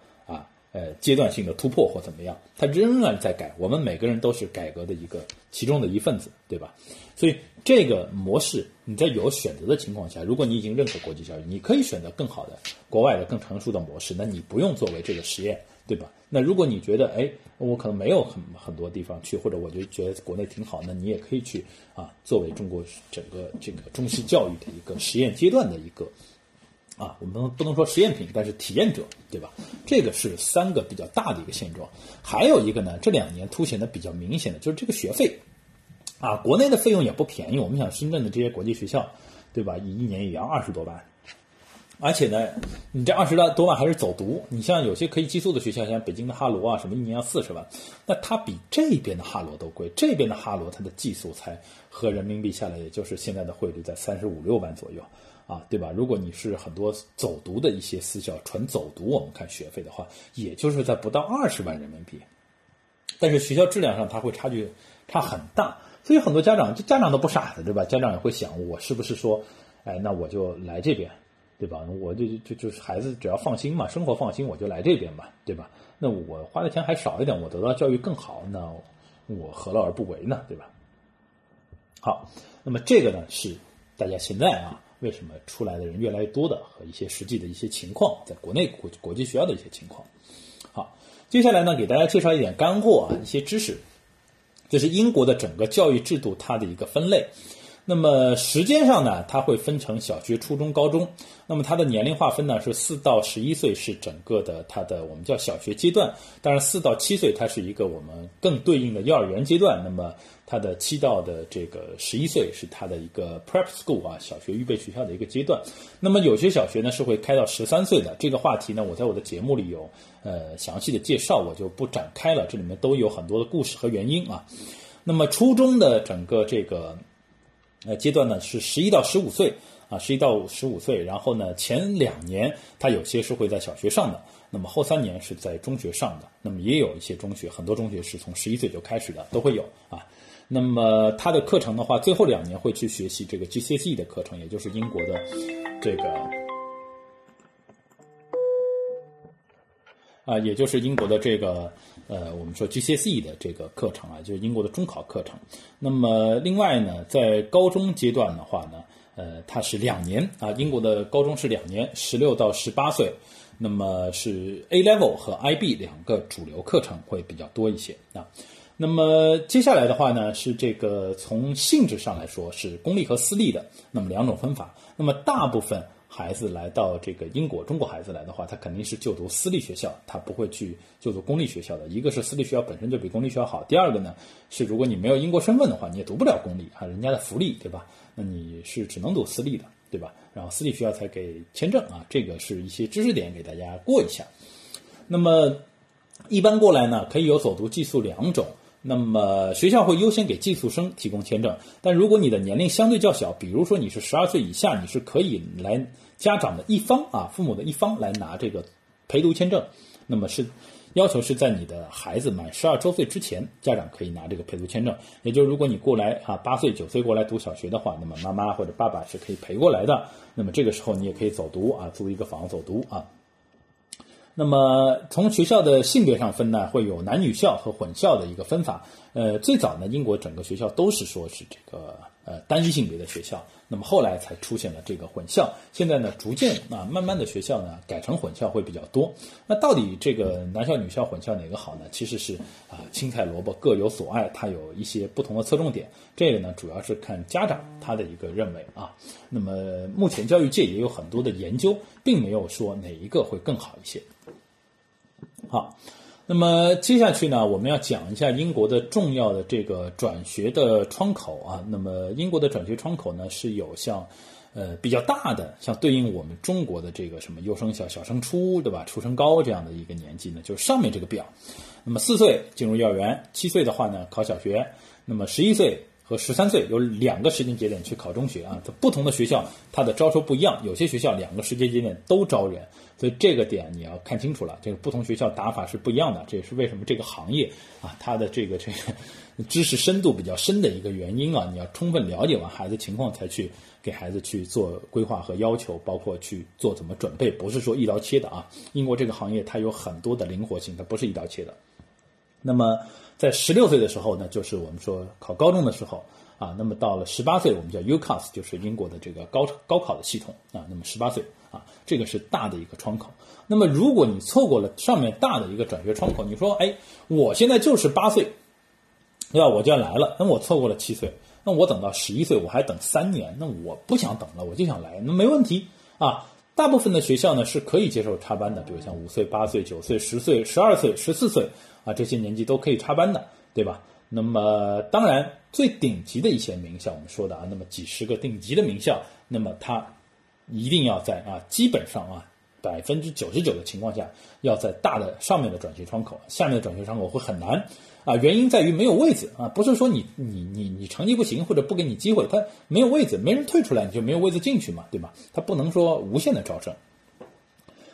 呃，阶段性的突破或怎么样，它仍然在改。我们每个人都是改革的一个其中的一份子，对吧？所以这个模式，你在有选择的情况下，如果你已经认可国际教育，你可以选择更好的国外的更成熟的模式，那你不用作为这个实验，对吧？那如果你觉得，哎，我可能没有很很多地方去，或者我就觉得国内挺好，那你也可以去啊，作为中国整个这个中西教育的一个实验阶段的一个。啊，我们不能说实验品，但是体验者，对吧？这个是三个比较大的一个现状。还有一个呢，这两年凸显的比较明显的就是这个学费，啊，国内的费用也不便宜。我们想深圳的这些国际学校，对吧？一年也要二十多万，而且呢，你这二十多万还是走读。你像有些可以寄宿的学校，像北京的哈罗啊，什么一年要四十万，那它比这边的哈罗都贵。这边的哈罗它的寄宿才合人民币下来，也就是现在的汇率在三十五六万左右。啊，对吧？如果你是很多走读的一些私校，纯走读，我们看学费的话，也就是在不到二十万人民币。但是学校质量上，它会差距差很大，所以很多家长，就家长都不傻的，对吧？家长也会想，我是不是说，哎，那我就来这边，对吧？我就就就是孩子只要放心嘛，生活放心，我就来这边嘛，对吧？那我花的钱还少一点，我得到教育更好，那我何乐而不为呢？对吧？好，那么这个呢是大家现在啊。为什么出来的人越来越多的和一些实际的一些情况，在国内国国际学校的一些情况。好，接下来呢，给大家介绍一点干货啊，一些知识，这是英国的整个教育制度它的一个分类。那么时间上呢，它会分成小学、初中、高中。那么它的年龄划分呢是四到十一岁是整个的它的我们叫小学阶段。当然四到七岁它是一个我们更对应的幼儿园阶段。那么它的七到的这个十一岁是它的一个 prep school 啊，小学预备学校的一个阶段。那么有些小学呢是会开到十三岁的。这个话题呢，我在我的节目里有呃详细的介绍，我就不展开了。这里面都有很多的故事和原因啊。那么初中的整个这个。呃，阶段呢是十一到十五岁啊，十一到十五岁，然后呢前两年他有些是会在小学上的，那么后三年是在中学上的，那么也有一些中学，很多中学是从十一岁就开始的，都会有啊。那么他的课程的话，最后两年会去学习这个 GCSE 的课程，也就是英国的这个啊，也就是英国的这个。呃，我们说 GCSE 的这个课程啊，就是英国的中考课程。那么另外呢，在高中阶段的话呢，呃，它是两年啊，英国的高中是两年，十六到十八岁。那么是 A Level 和 IB 两个主流课程会比较多一些啊。那么接下来的话呢，是这个从性质上来说是公立和私立的，那么两种分法。那么大部分。孩子来到这个英国，中国孩子来的话，他肯定是就读私立学校，他不会去就读公立学校的。一个是私立学校本身就比公立学校好，第二个呢是如果你没有英国身份的话，你也读不了公立啊，人家的福利对吧？那你是只能读私立的，对吧？然后私立学校才给签证啊，这个是一些知识点给大家过一下。那么一般过来呢，可以有走读、寄宿两种。那么学校会优先给寄宿生提供签证，但如果你的年龄相对较小，比如说你是十二岁以下，你是可以来家长的一方啊，父母的一方来拿这个陪读签证。那么是要求是在你的孩子满十二周岁之前，家长可以拿这个陪读签证。也就是如果你过来啊八岁九岁过来读小学的话，那么妈妈或者爸爸是可以陪过来的。那么这个时候你也可以走读啊，租一个房走读啊。那么从学校的性别上分呢，会有男女校和混校的一个分法。呃，最早呢，英国整个学校都是说是这个呃单一性别的学校，那么后来才出现了这个混校。现在呢，逐渐啊，慢慢的学校呢改成混校会比较多。那到底这个男校女校混校哪个好呢？其实是啊，青菜萝卜各有所爱，它有一些不同的侧重点。这个呢，主要是看家长他的一个认为啊。那么目前教育界也有很多的研究，并没有说哪一个会更好一些。好，那么接下去呢，我们要讲一下英国的重要的这个转学的窗口啊。那么英国的转学窗口呢，是有像呃比较大的，像对应我们中国的这个什么优生小、小升初，对吧？初升高这样的一个年纪呢，就是上面这个表。那么四岁进入幼儿园，七岁的话呢考小学，那么十一岁。和十三岁有两个时间节点去考中学啊，它不同的学校它的招收不一样，有些学校两个时间节点都招人，所以这个点你要看清楚了。这个不同学校打法是不一样的，这也是为什么这个行业啊它的这个这个知识深度比较深的一个原因啊。你要充分了解完孩子情况才去给孩子去做规划和要求，包括去做怎么准备，不是说一刀切的啊。英国这个行业它有很多的灵活性，它不是一刀切的。那么。在十六岁的时候呢，就是我们说考高中的时候啊。那么到了十八岁，我们叫 UCAS，就是英国的这个高高考的系统啊。那么十八岁啊，这个是大的一个窗口。那么如果你错过了上面大的一个转学窗口，你说，哎，我现在就是八岁，对吧？我就要来了。那我错过了七岁，那我等到十一岁，我还等三年，那我不想等了，我就想来，那没问题啊。大部分的学校呢是可以接受插班的，比如像五岁、八岁、九岁、十岁、十二岁、十四岁。啊，这些年纪都可以插班的，对吧？那么当然，最顶级的一些名校，我们说的啊，那么几十个顶级的名校，那么它一定要在啊，基本上啊，百分之九十九的情况下，要在大的上面的转学窗口，下面的转学窗口会很难啊。原因在于没有位子啊，不是说你你你你成绩不行或者不给你机会，他没有位子，没人退出来，你就没有位子进去嘛，对吧？他不能说无限的招生。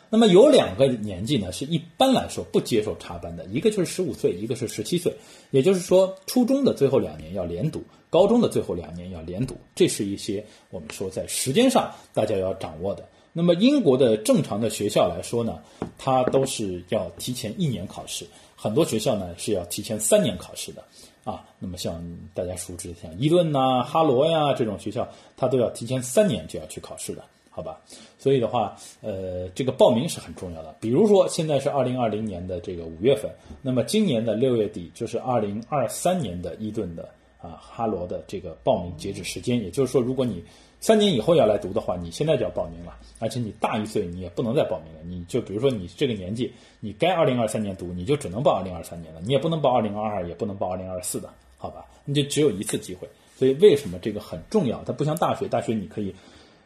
那么有两个年纪呢，是一般来说不接受插班的，一个就是十五岁，一个是十七岁。也就是说，初中的最后两年要连读，高中的最后两年要连读。这是一些我们说在时间上大家要掌握的。那么英国的正常的学校来说呢，它都是要提前一年考试，很多学校呢是要提前三年考试的啊。那么像大家熟知的像伊顿呐、哈罗呀这种学校，它都要提前三年就要去考试的。好吧，所以的话，呃，这个报名是很重要的。比如说，现在是二零二零年的这个五月份，那么今年的六月底就是二零二三年的伊顿的啊哈罗的这个报名截止时间。也就是说，如果你三年以后要来读的话，你现在就要报名了，而且你大一岁，你也不能再报名了。你就比如说你这个年纪，你该二零二三年读，你就只能报二零二三年了，你也不能报二零二二，也不能报二零二四的，好吧？你就只有一次机会。所以为什么这个很重要？它不像大学，大学你可以。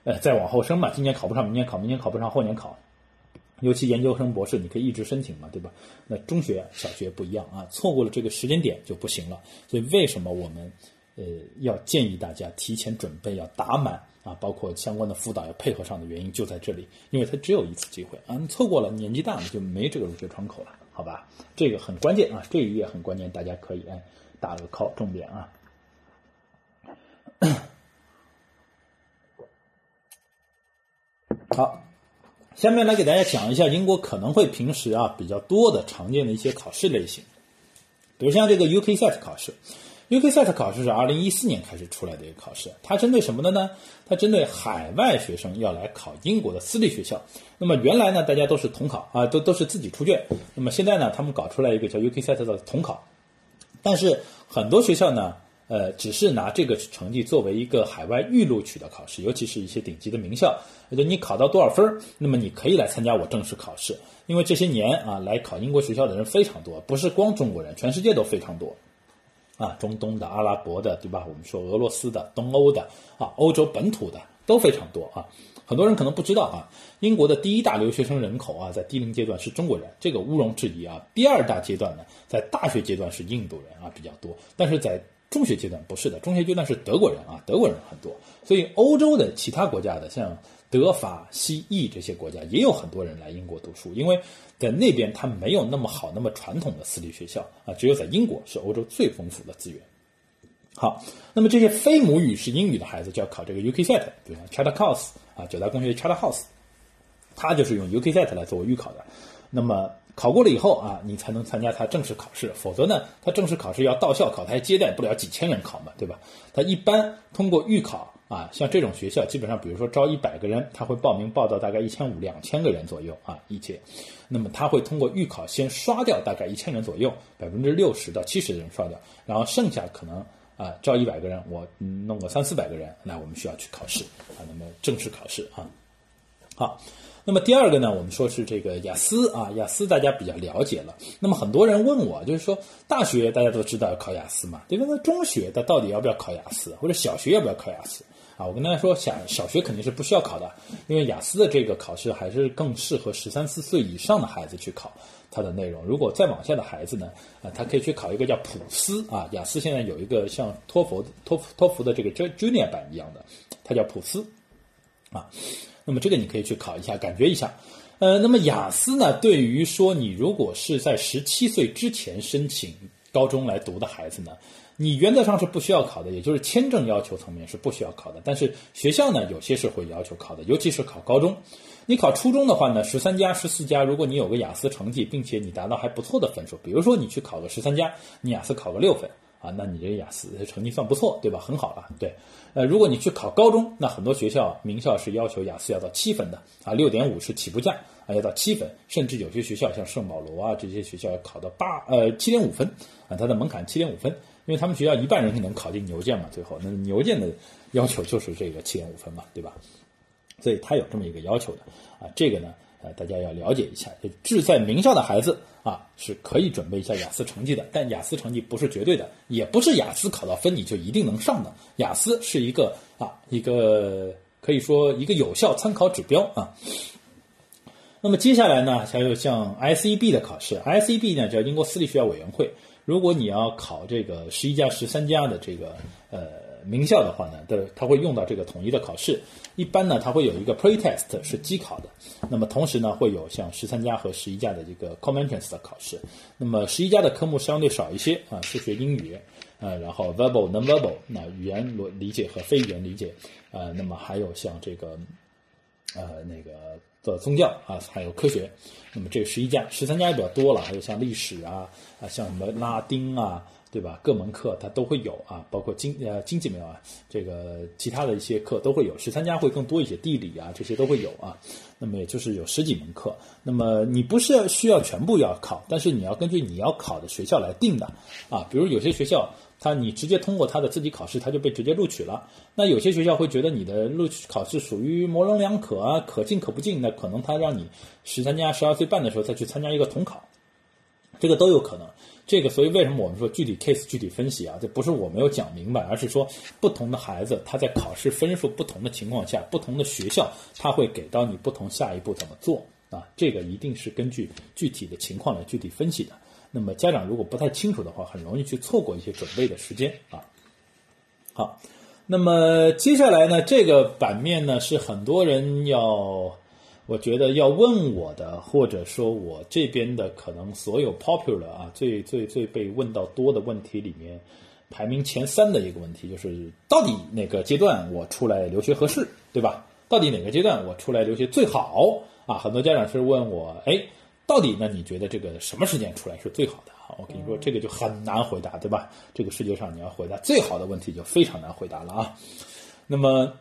呃，再往后升嘛，今年考不上，明年考，明年考不上，后年考。尤其研究生、博士，你可以一直申请嘛，对吧？那中学、小学不一样啊，错过了这个时间点就不行了。所以为什么我们呃要建议大家提前准备，要打满啊？包括相关的辅导要配合上的原因就在这里，因为它只有一次机会啊，你错过了，年纪大了就没这个入学窗口了，好吧？这个很关键啊，这一页很关键，大家可以哎打个 call 重点啊。好，下面来给大家讲一下英国可能会平时啊比较多的常见的一些考试类型，比如像这个 UKSET 考试，UKSET 考试是二零一四年开始出来的一个考试，它针对什么的呢？它针对海外学生要来考英国的私立学校。那么原来呢，大家都是统考啊，都都是自己出卷。那么现在呢，他们搞出来一个叫 UKSET 的统考，但是很多学校呢。呃，只是拿这个成绩作为一个海外预录取的考试，尤其是一些顶级的名校，就你考到多少分那么你可以来参加我正式考试。因为这些年啊，来考英国学校的人非常多，不是光中国人，全世界都非常多，啊，中东的、阿拉伯的，对吧？我们说俄罗斯的、东欧的，啊，欧洲本土的都非常多啊。很多人可能不知道啊，英国的第一大留学生人口啊，在低龄阶段是中国人，这个毋庸置疑啊。第二大阶段呢，在大学阶段是印度人啊比较多，但是在中学阶段不是的，中学阶段是德国人啊，德国人很多，所以欧洲的其他国家的，像德法西意这些国家也有很多人来英国读书，因为在那边他没有那么好、那么传统的私立学校啊，只有在英国是欧洲最丰富的资源。好，那么这些非母语是英语的孩子就要考这个 UK Set，比如像 Charterhouse 啊，九大公学 Charterhouse，他就是用 UK Set 来作为预考的，那么。考过了以后啊，你才能参加他正式考试，否则呢，他正式考试要到校考，他还接待不了几千人考嘛，对吧？他一般通过预考啊，像这种学校，基本上比如说招一百个人，他会报名报到大概一千五、两千个人左右啊一届，那么他会通过预考先刷掉大概一千人左右，百分之六十到七十的人刷掉，然后剩下可能啊招一百个人，我弄个三四百个人，那我们需要去考试啊，那么正式考试啊。好，那么第二个呢，我们说是这个雅思啊，雅思大家比较了解了。那么很多人问我，就是说大学大家都知道要考雅思嘛，对吧？那中学它到底要不要考雅思，或者小学要不要考雅思？啊，我跟大家说，小小学肯定是不需要考的，因为雅思的这个考试还是更适合十三四岁以上的孩子去考它的内容。如果再往下的孩子呢，啊，他可以去考一个叫普斯啊，雅思现在有一个像托福托福托福的这个 Junior 版一样的，它叫普斯啊。那么这个你可以去考一下，感觉一下。呃，那么雅思呢，对于说你如果是在十七岁之前申请高中来读的孩子呢？你原则上是不需要考的，也就是签证要求层面是不需要考的。但是学校呢，有些是会要求考的，尤其是考高中。你考初中的话呢，十三加、十四加，如果你有个雅思成绩，并且你达到还不错的分数，比如说你去考个十三加，你雅思考个六分啊，那你这雅思成绩算不错，对吧？很好了，对。呃，如果你去考高中，那很多学校名校是要求雅思要到七分的啊，六点五是起步价啊，要到七分，甚至有些学校像圣保罗啊这些学校要考到八呃七点五分啊，它的门槛七点五分。因为他们学校一半人能考进牛剑嘛，最后那牛剑的要求就是这个七点五分嘛，对吧？所以他有这么一个要求的啊，这个呢，呃，大家要了解一下。就志在名校的孩子啊，是可以准备一下雅思成绩的，但雅思成绩不是绝对的，也不是雅思考到分你就一定能上的。雅思是一个啊，一个可以说一个有效参考指标啊。那么接下来呢，还有像 SEB 的考试，SEB 呢叫英国私立学校委员会。如果你要考这个十一加、十三加的这个呃名校的话呢，的它会用到这个统一的考试。一般呢，它会有一个 pretest 是机考的。那么同时呢，会有像十三加和十一加的这个 c o m m e n t a n c e 的考试。那么十一加的科目相对少一些啊，数学、英语，呃，然后 verbal、non-verbal，那语言逻理解和非语言理解，呃，那么还有像这个呃那个。的宗教啊，还有科学，那么这十一家、十三家也比较多了，还有像历史啊啊，像什么拉丁啊，对吧？各门课它都会有啊，包括经呃经济没有啊，这个其他的一些课都会有。十三家会更多一些，地理啊这些都会有啊。那么也就是有十几门课，那么你不是需要全部要考，但是你要根据你要考的学校来定的啊。比如有些学校。他你直接通过他的自己考试，他就被直接录取了。那有些学校会觉得你的录取考试属于模棱两可啊，可进可不进。那可能他让你十三加十二岁半的时候再去参加一个统考，这个都有可能。这个所以为什么我们说具体 case 具体分析啊？这不是我没有讲明白，而是说不同的孩子他在考试分数不同的情况下，不同的学校他会给到你不同下一步怎么做啊？这个一定是根据具体的情况来具体分析的。那么家长如果不太清楚的话，很容易去错过一些准备的时间啊。好，那么接下来呢，这个版面呢是很多人要，我觉得要问我的，或者说我这边的可能所有 popular 啊，最最最被问到多的问题里面，排名前三的一个问题，就是到底哪个阶段我出来留学合适，对吧？到底哪个阶段我出来留学最好啊？很多家长是问我，哎。到底呢？你觉得这个什么时间出来是最好的？好，我跟你说，这个就很难回答，对吧？这个世界上你要回答最好的问题就非常难回答了啊。那么，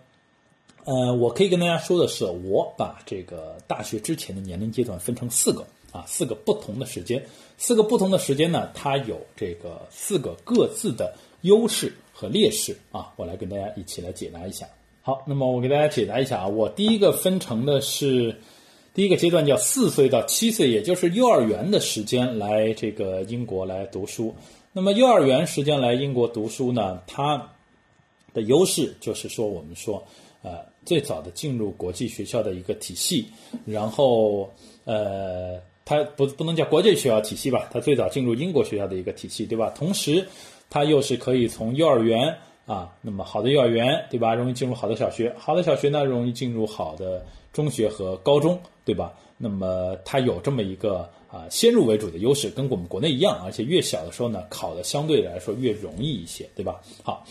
呃，我可以跟大家说的是，我把这个大学之前的年龄阶段分成四个啊，四个不同的时间，四个不同的时间呢，它有这个四个各自的优势和劣势啊。我来跟大家一起来解答一下。好，那么我给大家解答一下啊，我第一个分成的是。第一个阶段叫四岁到七岁，也就是幼儿园的时间来这个英国来读书。那么幼儿园时间来英国读书呢，它的优势就是说，我们说，最早的进入国际学校的一个体系，然后，呃，它不不能叫国际学校体系吧，它最早进入英国学校的一个体系，对吧？同时，它又是可以从幼儿园啊，那么好的幼儿园，对吧？容易进入好的小学，好的小学呢，容易进入好的。中学和高中，对吧？那么它有这么一个啊先入为主的优势，跟我们国内一样，而且越小的时候呢，考的相对来说越容易一些，对吧？好，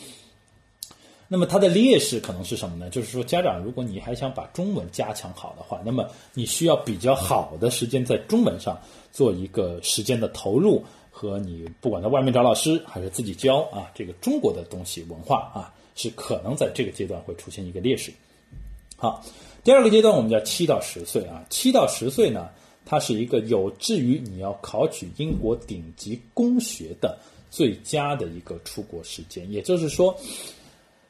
那么它的劣势可能是什么呢？就是说，家长如果你还想把中文加强好的话，那么你需要比较好的时间在中文上做一个时间的投入，和你不管在外面找老师还是自己教啊，这个中国的东西文化啊，是可能在这个阶段会出现一个劣势。好。第二个阶段我们叫七到十岁啊，七到十岁呢，它是一个有志于你要考取英国顶级公学的最佳的一个出国时间。也就是说，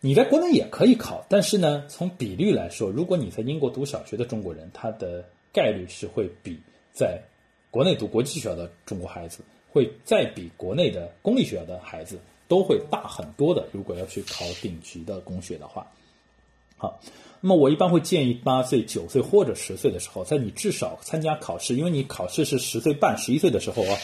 你在国内也可以考，但是呢，从比率来说，如果你在英国读小学的中国人，他的概率是会比在国内读国际学校的中国孩子，会再比国内的公立学校的孩子都会大很多的。如果要去考顶级的公学的话，好，那么我一般会建议八岁、九岁或者十岁的时候，在你至少参加考试，因为你考试是十岁半、十一岁的时候啊。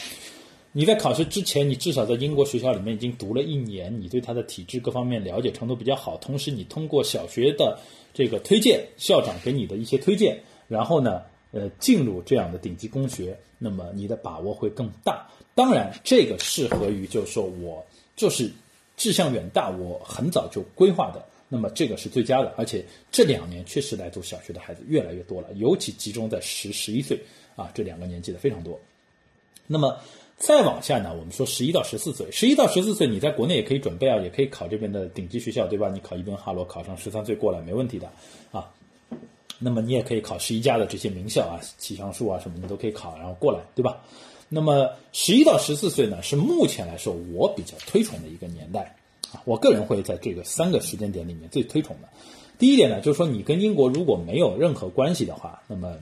你在考试之前，你至少在英国学校里面已经读了一年，你对他的体制各方面了解程度比较好。同时，你通过小学的这个推荐，校长给你的一些推荐，然后呢，呃，进入这样的顶级公学，那么你的把握会更大。当然，这个适合于就是说我就是志向远大，我很早就规划的，那么这个是最佳的。而且这两年确实来读小学的孩子越来越多了，尤其集中在十、十一岁啊这两个年纪的非常多。那么。再往下呢，我们说十一到十四岁，十一到十四岁，你在国内也可以准备啊，也可以考这边的顶级学校，对吧？你考伊本哈罗，考上十三岁过来没问题的啊。那么你也可以考十一家的这些名校啊，启祥树啊什么你都可以考，然后过来，对吧？那么十一到十四岁呢，是目前来说我比较推崇的一个年代啊。我个人会在这个三个时间点里面最推崇的。第一点呢，就是说你跟英国如果没有任何关系的话，那么。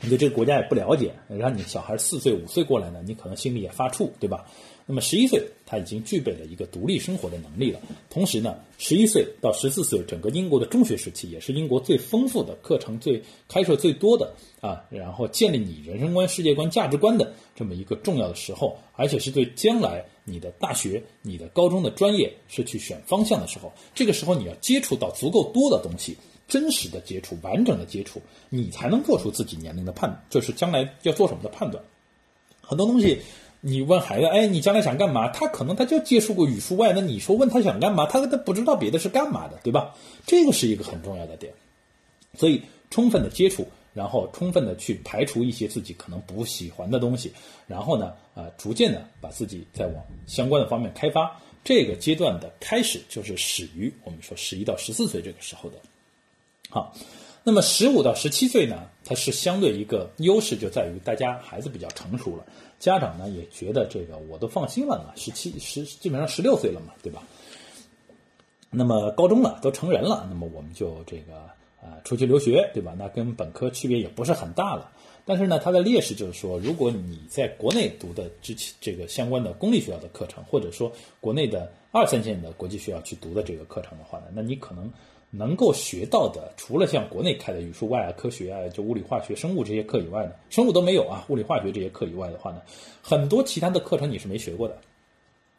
你对这个国家也不了解，让你小孩四岁五岁过来呢，你可能心里也发怵，对吧？那么十一岁，他已经具备了一个独立生活的能力了。同时呢，十一岁到十四岁，整个英国的中学时期也是英国最丰富的课程、最开设最多的啊，然后建立你人生观、世界观、价值观的这么一个重要的时候，而且是对将来你的大学、你的高中的专业是去选方向的时候。这个时候你要接触到足够多的东西。真实的接触，完整的接触，你才能做出自己年龄的判，就是将来要做什么的判断。很多东西，你问孩子，哎，你将来想干嘛？他可能他就接触过语数外，那你说问他想干嘛，他他不知道别的是干嘛的，对吧？这个是一个很重要的点。所以，充分的接触，然后充分的去排除一些自己可能不喜欢的东西，然后呢，啊，逐渐的把自己再往相关的方面开发。这个阶段的开始，就是始于我们说十一到十四岁这个时候的。好，那么十五到十七岁呢，它是相对一个优势，就在于大家孩子比较成熟了，家长呢也觉得这个我都放心了嘛，十七十基本上十六岁了嘛，对吧？那么高中了，都成人了，那么我们就这个啊出去留学，对吧？那跟本科区别也不是很大了。但是呢，它的劣势就是说，如果你在国内读的之前这个相关的公立学校的课程，或者说国内的二三线的国际学校去读的这个课程的话呢，那你可能。能够学到的，除了像国内开的语数外啊、科学啊、就物理、化学、生物这些课以外呢，生物都没有啊。物理、化学这些课以外的话呢，很多其他的课程你是没学过的，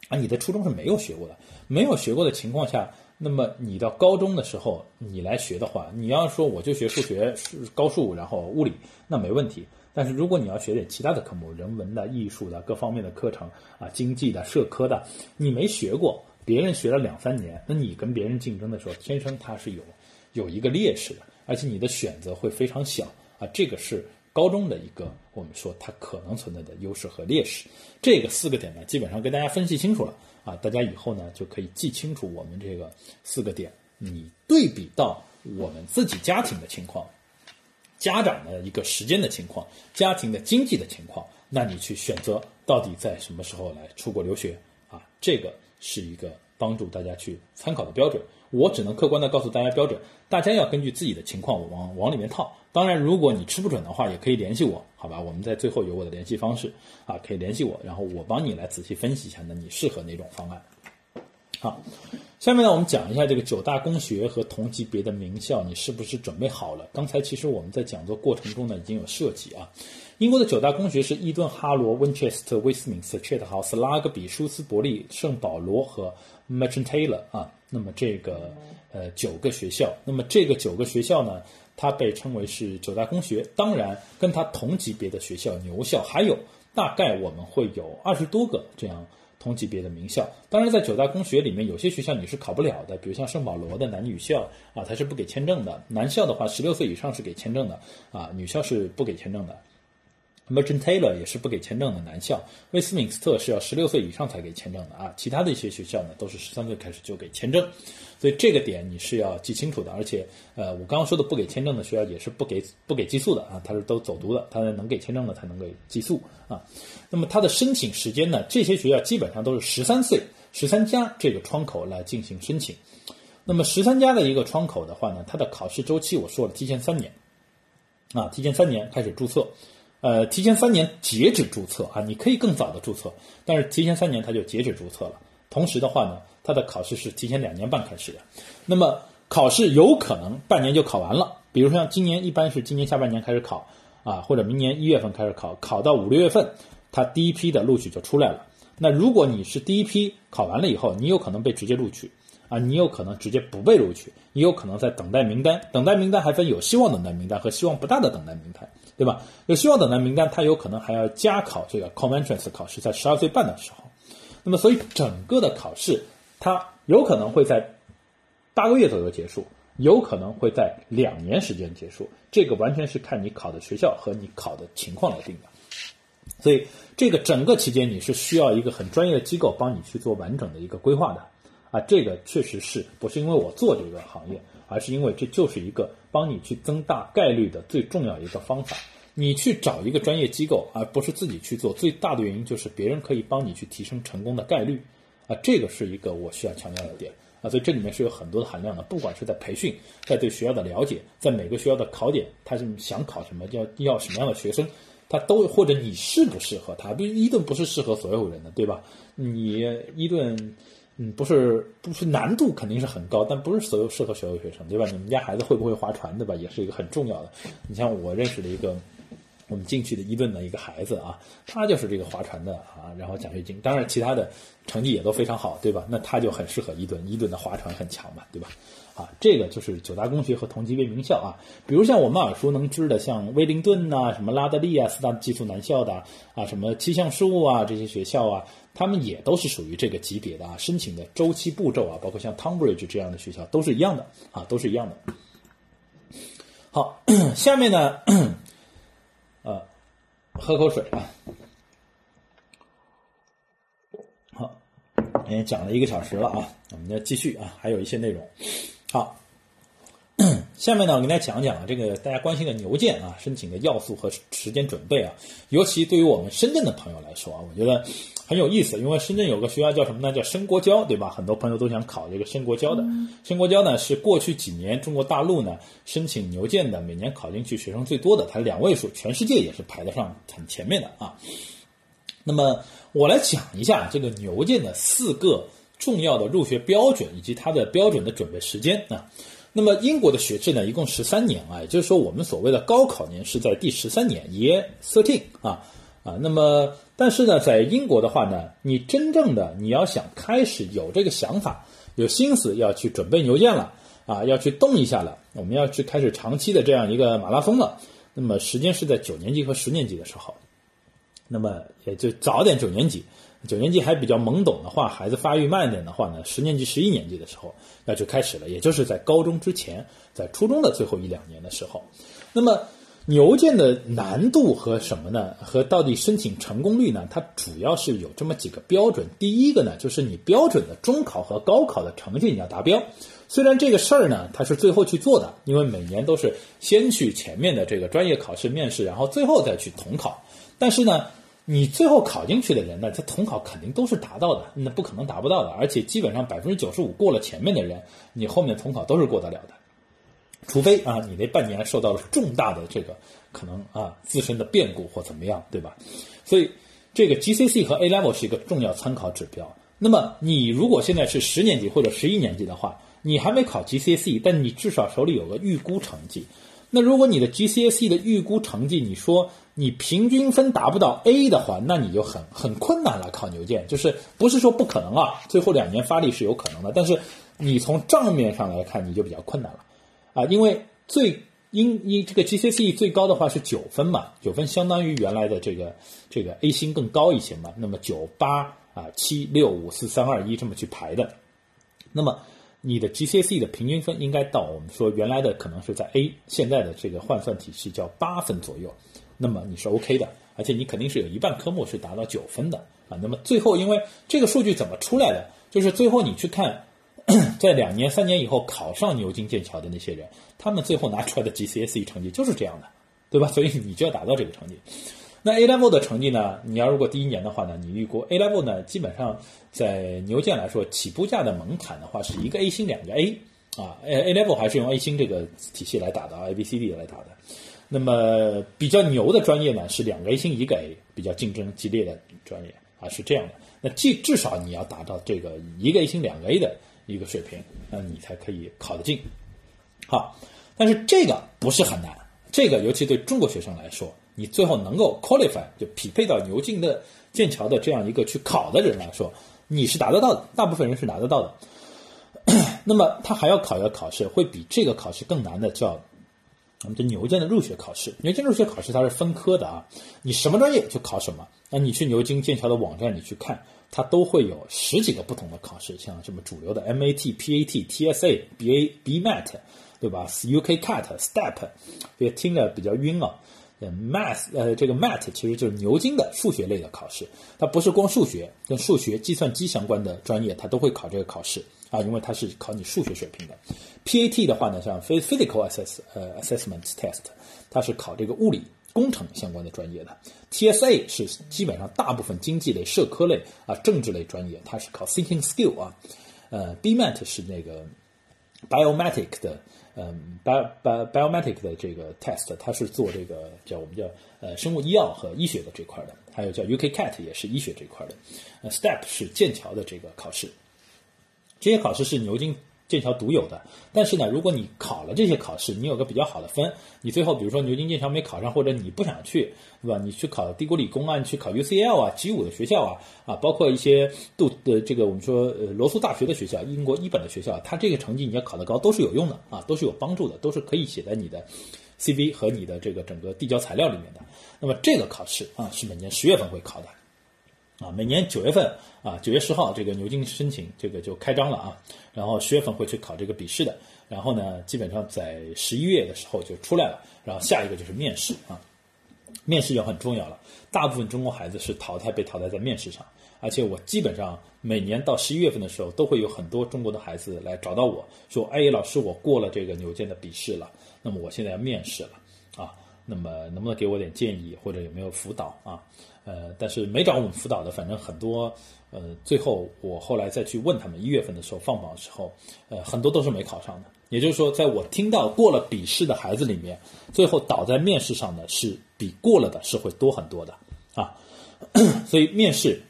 啊，你的初中是没有学过的。没有学过的情况下，那么你到高中的时候你来学的话，你要说我就学数学、高数，然后物理，那没问题。但是如果你要学点其他的科目，人文的、艺术的各方面的课程啊，经济的、社科的，你没学过。别人学了两三年，那你跟别人竞争的时候，天生他是有有一个劣势的，而且你的选择会非常小啊。这个是高中的一个我们说它可能存在的优势和劣势。这个四个点呢，基本上跟大家分析清楚了啊，大家以后呢就可以记清楚我们这个四个点。你对比到我们自己家庭的情况、家长的一个时间的情况、家庭的经济的情况，那你去选择到底在什么时候来出国留学啊？这个。是一个帮助大家去参考的标准，我只能客观的告诉大家标准，大家要根据自己的情况往往里面套。当然，如果你吃不准的话，也可以联系我，好吧？我们在最后有我的联系方式啊，可以联系我，然后我帮你来仔细分析一下，那你适合哪种方案？好，下面呢，我们讲一下这个九大公学和同级别的名校，你是不是准备好了？刚才其实我们在讲座过程中呢，已经有涉及啊。英国的九大公学是伊顿、哈罗、温彻斯特、威斯敏斯特、切特豪斯、拉格比、舒斯伯利、圣保罗和 Merchant Taylor 啊。那么这个呃九个学校，那么这个九个学校呢，它被称为是九大公学。当然，跟它同级别的学校牛校还有大概我们会有二十多个这样同级别的名校。当然，在九大公学里面，有些学校你是考不了的，比如像圣保罗的男女校啊，它是不给签证的。男校的话，十六岁以上是给签证的啊，女校是不给签证的。Merchant Taylor 也是不给签证的男校，威斯敏斯特是要十六岁以上才给签证的啊，其他的一些学校呢都是十三岁开始就给签证，所以这个点你是要记清楚的。而且，呃，我刚刚说的不给签证的学校也是不给不给寄宿的啊，它是都走读的，它能给签证的才能给寄宿啊。那么它的申请时间呢，这些学校基本上都是十三岁，十三加这个窗口来进行申请。那么十三家的一个窗口的话呢，它的考试周期我说了，提前三年，啊，提前三年开始注册，呃，提前三年截止注册啊，你可以更早的注册，但是提前三年它就截止注册了。同时的话呢，它的考试是提前两年半开始的，那么考试有可能半年就考完了，比如说像今年一般是今年下半年开始考啊，或者明年一月份开始考，考到五六月份，它第一批的录取就出来了。那如果你是第一批考完了以后，你有可能被直接录取啊，你有可能直接不被录取，你有可能在等待名单。等待名单还分有希望等待名单和希望不大的等待名单，对吧？有希望等待名单，它有可能还要加考这个 common entrance 考试，在十二岁半的时候。那么，所以整个的考试，它有可能会在八个月左右结束，有可能会在两年时间结束。这个完全是看你考的学校和你考的情况来定的。所以，这个整个期间你是需要一个很专业的机构帮你去做完整的一个规划的，啊，这个确实是不是因为我做这个行业，而是因为这就是一个帮你去增大概率的最重要一个方法。你去找一个专业机构，而不是自己去做，最大的原因就是别人可以帮你去提升成功的概率，啊，这个是一个我需要强调的点。啊，所以这里面是有很多的含量的，不管是在培训，在对学校的了解，在每个学校的考点，他是想考什么，要要什么样的学生。他都或者你适不适合他？比如伊顿不是适合所有人的，对吧？你伊顿，嗯，不是不是难度肯定是很高，但不是所有适合所有学生，对吧？你们家孩子会不会划船，对吧？也是一个很重要的。你像我认识的一个。我们进去的伊顿的一个孩子啊，他就是这个划船的啊，然后奖学金，当然其他的成绩也都非常好，对吧？那他就很适合伊顿，伊顿的划船很强嘛，对吧？啊，这个就是九大工学和同级别名校啊，比如像我们耳熟能知的，像威灵顿呐，什么拉德利啊，四大技术男校的啊，什么气象事务啊这些学校啊，他们也都是属于这个级别的啊，申请的周期步骤啊，包括像 Tombridge 这样的学校都是一样的啊，都是一样的。好，下面呢。呃，喝口水啊。好，也讲了一个小时了啊，我们再继续啊，还有一些内容。好，下面呢，我跟大家讲讲啊，这个大家关心的牛剑啊，申请的要素和时间准备啊，尤其对于我们深圳的朋友来说啊，我觉得。很有意思，因为深圳有个学校叫什么呢？叫申国交，对吧？很多朋友都想考这个申国交的。申国交呢是过去几年中国大陆呢申请牛剑的每年考进去学生最多的，它两位数，全世界也是排得上很前面的啊。那么我来讲一下这个牛剑的四个重要的入学标准以及它的标准的准备时间啊。那么英国的学制呢一共十三年啊，也就是说我们所谓的高考年是在第十三年，Year Thirteen 啊。啊，那么但是呢，在英国的话呢，你真正的你要想开始有这个想法、有心思要去准备牛剑了啊，要去动一下了，我们要去开始长期的这样一个马拉松了。那么时间是在九年级和十年级的时候，那么也就早点九年级，九年级还比较懵懂的话，孩子发育慢一点的话呢，十年级、十一年级的时候那就开始了，也就是在高中之前，在初中的最后一两年的时候，那么。牛剑的难度和什么呢？和到底申请成功率呢？它主要是有这么几个标准。第一个呢，就是你标准的中考和高考的成绩你要达标。虽然这个事儿呢，它是最后去做的，因为每年都是先去前面的这个专业考试面试，然后最后再去统考。但是呢，你最后考进去的人呢，他统考肯定都是达到的，那不可能达不到的。而且基本上百分之九十五过了前面的人，你后面统考都是过得了的。除非啊，你那半年受到了重大的这个可能啊自身的变故或怎么样，对吧？所以这个 GCC 和 A Level 是一个重要参考指标。那么你如果现在是十年级或者十一年级的话，你还没考 GCC，但你至少手里有个预估成绩。那如果你的 GCSE 的预估成绩，你说你平均分达不到 A 的话，那你就很很困难了。考牛剑就是不是说不可能啊，最后两年发力是有可能的，但是你从账面上来看，你就比较困难了。啊，因为最因因这个 GCSE 最高的话是九分嘛，九分相当于原来的这个这个 A 星更高一些嘛。那么九八啊七六五四三二一这么去排的，那么你的 GCSE 的平均分应该到我们说原来的可能是在 A 现在的这个换算体系叫八分左右，那么你是 OK 的，而且你肯定是有一半科目是达到九分的啊。那么最后因为这个数据怎么出来的，就是最后你去看。在两年、三年以后考上牛津、剑桥的那些人，他们最后拿出来的 GCSE 成绩就是这样的，对吧？所以你就要达到这个成绩。那 A level 的成绩呢？你要如果第一年的话呢，你预估 A level 呢，基本上在牛剑来说，起步价的门槛的话是一个 A 星、两个 A 啊，A A level 还是用 A 星这个体系来打的，A B C D 来打的。那么比较牛的专业呢，是两个 A 星一个 A，比较竞争激烈的专业啊，是这样的。那至至少你要达到这个一个 A 星两个 A 的一个水平，那你才可以考得进。好，但是这个不是很难，这个尤其对中国学生来说，你最后能够 qualify 就匹配到牛津的剑桥的这样一个去考的人来说，你是达得到的，大部分人是达得到的。那么他还要考一个考试，会比这个考试更难的，叫我们这牛剑的入学考试。牛剑入学考试它是分科的啊，你什么专业就考什么。那你去牛津、剑桥的网站里去看，它都会有十几个不同的考试，像什么主流的 MAT、PAT、TSA、BA、BMAT，对吧？UK CAT、STEP，别听着比较晕啊。，Math，呃，这个 MAT 其实就是牛津的数学类的考试，它不是光数学，跟数学、计算机相关的专业，它都会考这个考试啊，因为它是考你数学水平的。PAT 的话呢，像 Physical Assess，呃，Assessment Test，它是考这个物理。工程相关的专业的，TSA 是基本上大部分经济类、社科类啊、政治类专业，它是考 thinking skill 啊。呃，BMAT 是那个 biometric 的，嗯，bio bio biometric 的这个 test，它是做这个叫我们叫呃生物医药和医学的这块的，还有叫 UK CAT 也是医学这块的。呃，STEP 是剑桥的这个考试，这些考试是牛津。剑桥独有的，但是呢，如果你考了这些考试，你有个比较好的分，你最后比如说牛津、剑桥没考上，或者你不想去，对吧？你去考帝国理工啊，你去考 UCL 啊，G 五的学校啊，啊，包括一些杜的这个我们说呃罗素大学的学校，英国一本的学校，它这个成绩你要考得高都是有用的啊，都是有帮助的，都是可以写在你的 CV 和你的这个整个递交材料里面的。那么这个考试啊，是每年十月份会考的。啊，每年九月份啊，九月十号这个牛津申请这个就开张了啊，然后十月份会去考这个笔试的，然后呢，基本上在十一月的时候就出来了，然后下一个就是面试啊，面试就很重要了，大部分中国孩子是淘汰被淘汰在面试上，而且我基本上每年到十一月份的时候，都会有很多中国的孩子来找到我说，哎，老师，我过了这个牛津的笔试了，那么我现在要面试了啊，那么能不能给我点建议或者有没有辅导啊？呃，但是没找我们辅导的，反正很多。呃，最后我后来再去问他们，一月份的时候放榜的时候，呃，很多都是没考上的。也就是说，在我听到过了笔试的孩子里面，最后倒在面试上的是比过了的是会多很多的啊。所以面试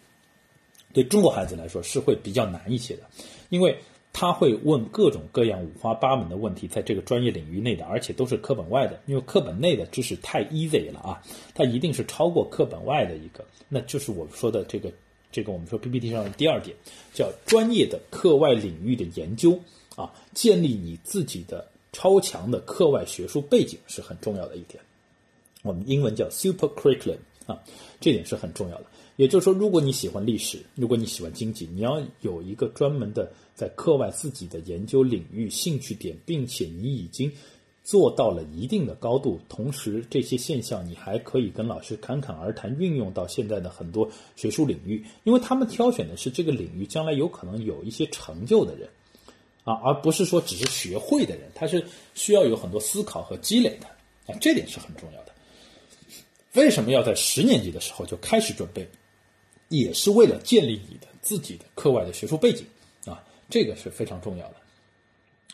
对中国孩子来说是会比较难一些的，因为。他会问各种各样五花八门的问题，在这个专业领域内的，而且都是课本外的，因为课本内的知识太 easy 了啊，它一定是超过课本外的一个，那就是我们说的这个这个我们说 PPT 上的第二点，叫专业的课外领域的研究啊，建立你自己的超强的课外学术背景是很重要的一点，我们英文叫 super curriculum 啊，这点是很重要的。也就是说，如果你喜欢历史，如果你喜欢经济，你要有一个专门的在课外自己的研究领域、兴趣点，并且你已经做到了一定的高度，同时这些现象你还可以跟老师侃侃而谈，运用到现在的很多学术领域，因为他们挑选的是这个领域将来有可能有一些成就的人，啊，而不是说只是学会的人，他是需要有很多思考和积累的，啊，这点是很重要的。为什么要在十年级的时候就开始准备？也是为了建立你的自己的课外的学术背景啊，这个是非常重要的。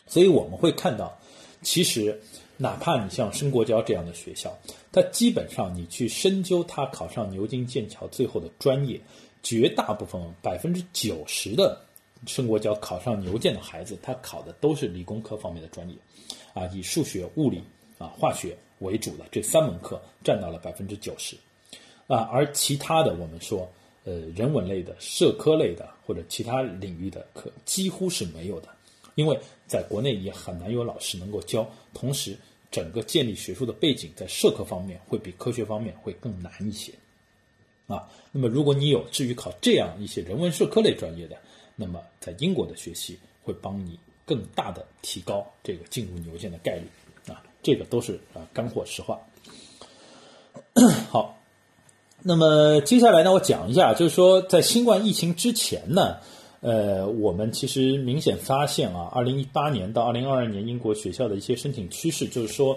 所以我们会看到，其实哪怕你像申国交这样的学校，它基本上你去深究它考上牛津、剑桥最后的专业，绝大部分百分之九十的申国交考上牛剑的孩子，他考的都是理工科方面的专业，啊，以数学、物理啊、化学为主的这三门课占到了百分之九十，啊，而其他的我们说。呃，人文类的、社科类的或者其他领域的课几乎是没有的，因为在国内也很难有老师能够教。同时，整个建立学术的背景在社科方面会比科学方面会更难一些。啊，那么如果你有至于考这样一些人文社科类专业的，那么在英国的学习会帮你更大的提高这个进入牛剑的概率。这个都是啊干货实话。好。那么接下来呢，我讲一下，就是说在新冠疫情之前呢，呃，我们其实明显发现啊，二零一八年到二零二二年英国学校的一些申请趋势，就是说，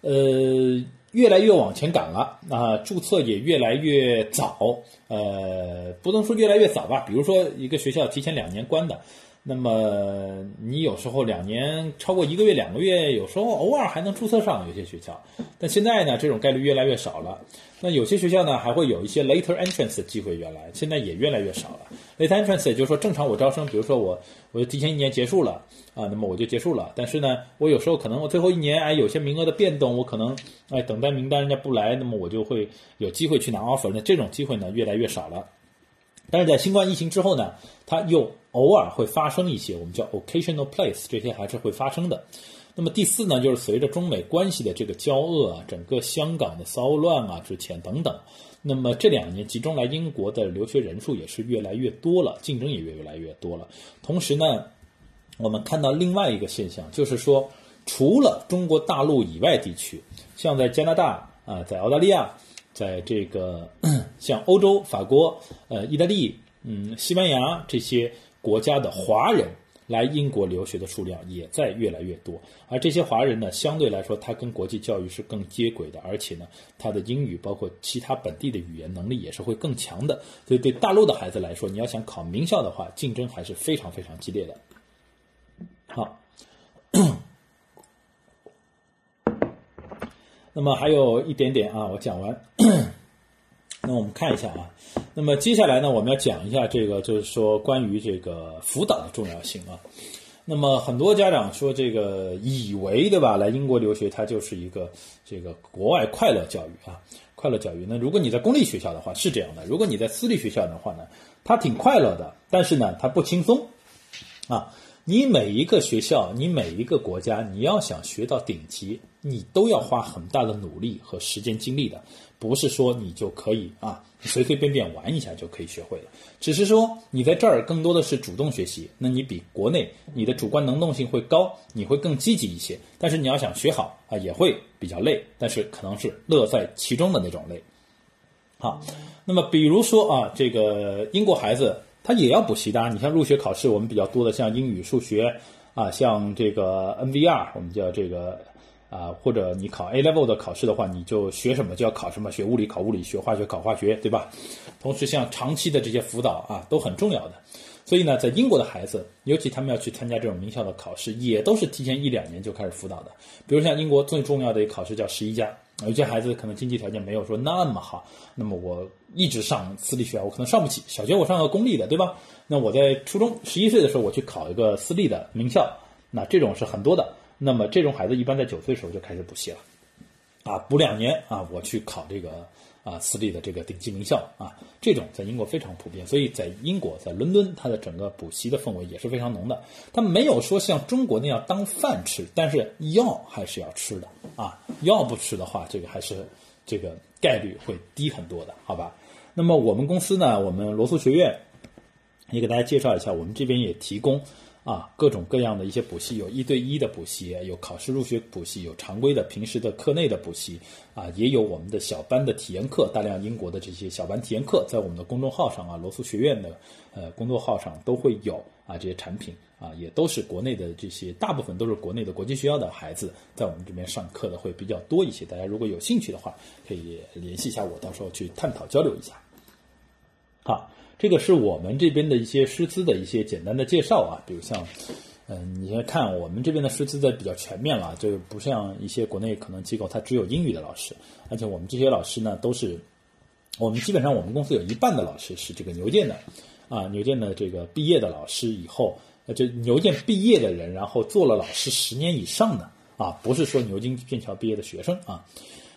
呃，越来越往前赶了啊，注册也越来越早，呃，不能说越来越早吧，比如说一个学校提前两年关的，那么你有时候两年超过一个月、两个月，有时候偶尔还能注册上有些学校，但现在呢，这种概率越来越少了。那有些学校呢，还会有一些 later entrance 的机会，原来现在也越来越少了。later entrance 也就是说，正常我招生，比如说我我就提前一年结束了啊，那么我就结束了。但是呢，我有时候可能我最后一年哎有些名额的变动，我可能哎等待名单人家不来，那么我就会有机会去拿 offer。那这种机会呢越来越少了。但是在新冠疫情之后呢，它又偶尔会发生一些我们叫 occasional place，这些还是会发生的。那么第四呢，就是随着中美关系的这个交恶啊，整个香港的骚乱啊之前等等，那么这两年集中来英国的留学人数也是越来越多了，竞争也越来越多了。同时呢，我们看到另外一个现象，就是说，除了中国大陆以外地区，像在加拿大啊，在澳大利亚，在这个 像欧洲、法国、呃、意大利、嗯、西班牙这些国家的华人。来英国留学的数量也在越来越多，而这些华人呢，相对来说，他跟国际教育是更接轨的，而且呢，他的英语包括其他本地的语言能力也是会更强的。所以，对大陆的孩子来说，你要想考名校的话，竞争还是非常非常激烈的。好，那么还有一点点啊，我讲完。那我们看一下啊，那么接下来呢，我们要讲一下这个，就是说关于这个辅导的重要性啊。那么很多家长说这个以为对吧，来英国留学它就是一个这个国外快乐教育啊，快乐教育。那如果你在公立学校的话是这样的，如果你在私立学校的话呢，它挺快乐的，但是呢它不轻松啊。你每一个学校，你每一个国家，你要想学到顶级，你都要花很大的努力和时间精力的。不是说你就可以啊随随便便玩一下就可以学会了，只是说你在这儿更多的是主动学习，那你比国内你的主观能动性会高，你会更积极一些。但是你要想学好啊，也会比较累，但是可能是乐在其中的那种累。好，那么比如说啊，这个英国孩子他也要补习的，你像入学考试我们比较多的像英语、数学啊，像这个 NVR，我们叫这个。啊，或者你考 A level 的考试的话，你就学什么就要考什么，学物理考物理，学化学考化学，对吧？同时，像长期的这些辅导啊，都很重要的。所以呢，在英国的孩子，尤其他们要去参加这种名校的考试，也都是提前一两年就开始辅导的。比如像英国最重要的一个考试叫十一加，有些孩子可能经济条件没有说那么好，那么我一直上私立学校，我可能上不起。小学我上个公立的，对吧？那我在初中十一岁的时候，我去考一个私立的名校，那这种是很多的。那么这种孩子一般在九岁的时候就开始补习了，啊，补两年啊，我去考这个啊私立的这个顶级名校啊，这种在英国非常普遍，所以在英国在伦敦，它的整个补习的氛围也是非常浓的。它没有说像中国那样当饭吃，但是药还是要吃的啊，药不吃的话，这个还是这个概率会低很多的，好吧？那么我们公司呢，我们罗素学院也给大家介绍一下，我们这边也提供。啊，各种各样的一些补习，有一对一的补习，有考试入学补习，有常规的平时的课内的补习，啊，也有我们的小班的体验课，大量英国的这些小班体验课，在我们的公众号上啊，罗素学院的呃公众号上都会有啊这些产品啊，也都是国内的这些大部分都是国内的国际学校的孩子在我们这边上课的会比较多一些，大家如果有兴趣的话，可以联系一下我，到时候去探讨交流一下。好。这个是我们这边的一些师资的一些简单的介绍啊，比如像，嗯，你先看我们这边的师资的比较全面了，就是不像一些国内可能机构它只有英语的老师，而且我们这些老师呢都是，我们基本上我们公司有一半的老师是这个牛剑的，啊，牛剑的这个毕业的老师以后，就牛剑毕业的人，然后做了老师十年以上的啊，不是说牛津剑桥毕业的学生啊。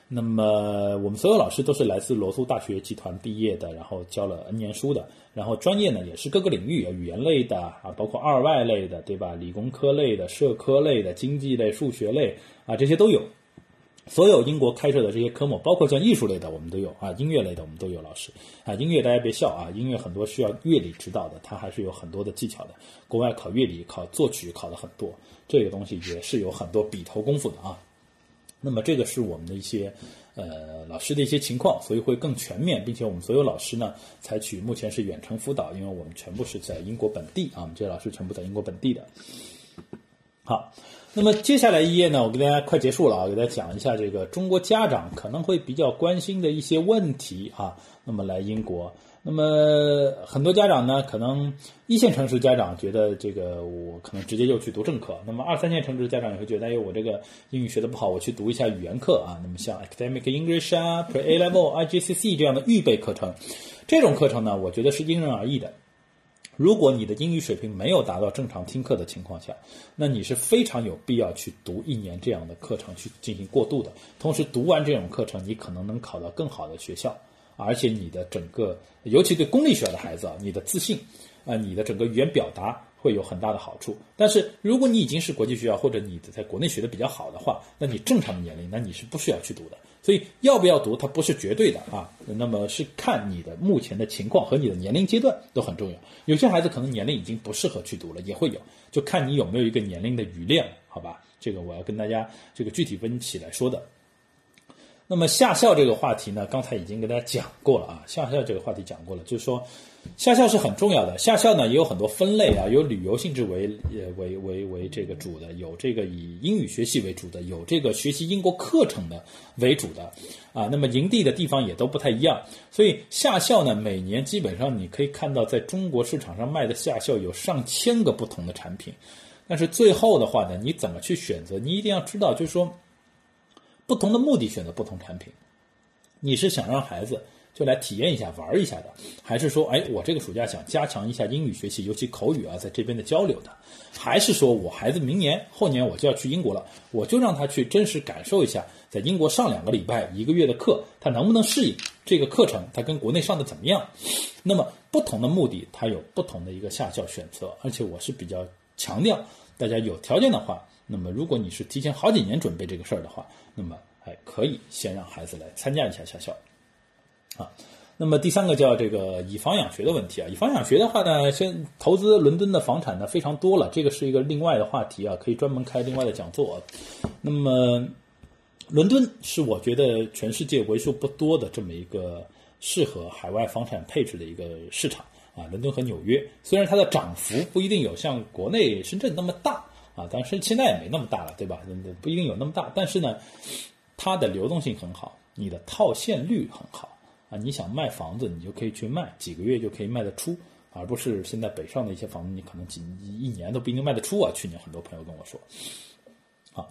那么我们所有老师都是来自罗素大学集团毕业的，然后教了 N 年书的，然后专业呢也是各个领域，语言类的啊，包括二外类的，对吧？理工科类的、社科类的、经济类、数学类啊，这些都有。所有英国开设的这些科目，包括像艺术类的，我们都有啊；音乐类的，我们都有老师啊。音乐大家别笑啊，音乐很多需要乐理指导的，它还是有很多的技巧的。国外考乐理、考作曲考的很多，这个东西也是有很多笔头功夫的啊。那么这个是我们的一些，呃，老师的一些情况，所以会更全面，并且我们所有老师呢，采取目前是远程辅导，因为我们全部是在英国本地啊，我们这些老师全部在英国本地的。好，那么接下来一页呢，我跟大家快结束了啊，给大家讲一下这个中国家长可能会比较关心的一些问题啊。那么来英国，那么很多家长呢，可能一线城市家长觉得这个我可能直接就去读正课，那么二三线城市家长也会觉得，哎，我这个英语学的不好，我去读一下语言课啊。那么像 Academic English 啊、Pre A Level、IGCSE 这样的预备课程，这种课程呢，我觉得是因人而异的。如果你的英语水平没有达到正常听课的情况下，那你是非常有必要去读一年这样的课程去进行过渡的。同时，读完这种课程，你可能能考到更好的学校，而且你的整个，尤其对公立学校的孩子啊，你的自信啊，你的整个语言表达会有很大的好处。但是，如果你已经是国际学校或者你在国内学的比较好的话，那你正常的年龄，那你是不需要去读的。所以要不要读，它不是绝对的啊。那么是看你的目前的情况和你的年龄阶段都很重要。有些孩子可能年龄已经不适合去读了，也会有，就看你有没有一个年龄的余量，好吧？这个我要跟大家这个具体分起来说的。那么下校这个话题呢，刚才已经跟大家讲过了啊。下校这个话题讲过了，就是说。下校是很重要的，下校呢也有很多分类啊，有旅游性质为呃为为为这个主的，有这个以英语学习为主的，有这个学习英国课程的为主的，啊，那么营地的地方也都不太一样，所以下校呢每年基本上你可以看到在中国市场上卖的下校有上千个不同的产品，但是最后的话呢，你怎么去选择？你一定要知道，就是说不同的目的选择不同产品，你是想让孩子。就来体验一下、玩一下的，还是说，哎，我这个暑假想加强一下英语学习，尤其口语啊，在这边的交流的，还是说我孩子明年、后年我就要去英国了，我就让他去真实感受一下，在英国上两个礼拜、一个月的课，他能不能适应这个课程，他跟国内上的怎么样？那么不同的目的，他有不同的一个下校选择，而且我是比较强调，大家有条件的话，那么如果你是提前好几年准备这个事儿的话，那么还可以先让孩子来参加一下下校。啊，那么第三个叫这个以房养学的问题啊，以房养学的话呢，先投资伦敦的房产呢非常多了，这个是一个另外的话题啊，可以专门开另外的讲座。那么，伦敦是我觉得全世界为数不多的这么一个适合海外房产配置的一个市场啊，伦敦和纽约，虽然它的涨幅不一定有像国内深圳那么大啊，但是现在也没那么大了，对吧？不一定有那么大，但是呢，它的流动性很好，你的套现率很好。啊，你想卖房子，你就可以去卖，几个月就可以卖得出，而不是现在北上的一些房子，你可能几一年都不一定卖得出啊。去年很多朋友跟我说，啊，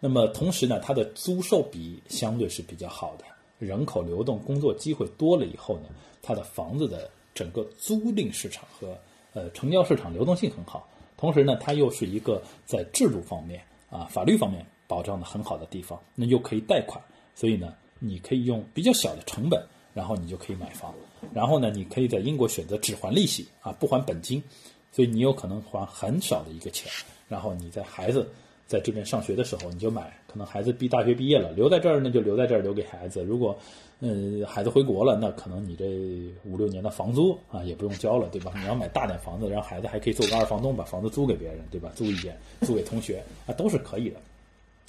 那么同时呢，它的租售比相对是比较好的，人口流动、工作机会多了以后呢，它的房子的整个租赁市场和呃成交市场流动性很好，同时呢，它又是一个在制度方面啊、法律方面保障的很好的地方，那又可以贷款，所以呢，你可以用比较小的成本。然后你就可以买房，然后呢，你可以在英国选择只还利息啊，不还本金，所以你有可能还很少的一个钱。然后你在孩子在这边上学的时候，你就买，可能孩子毕大学毕业了，留在这儿呢就留在这儿留给孩子。如果嗯孩子回国了，那可能你这五六年的房租啊也不用交了，对吧？你要买大点房子，让孩子还可以做个二房东，把房子租给别人，对吧？租一间，租给同学啊，都是可以的。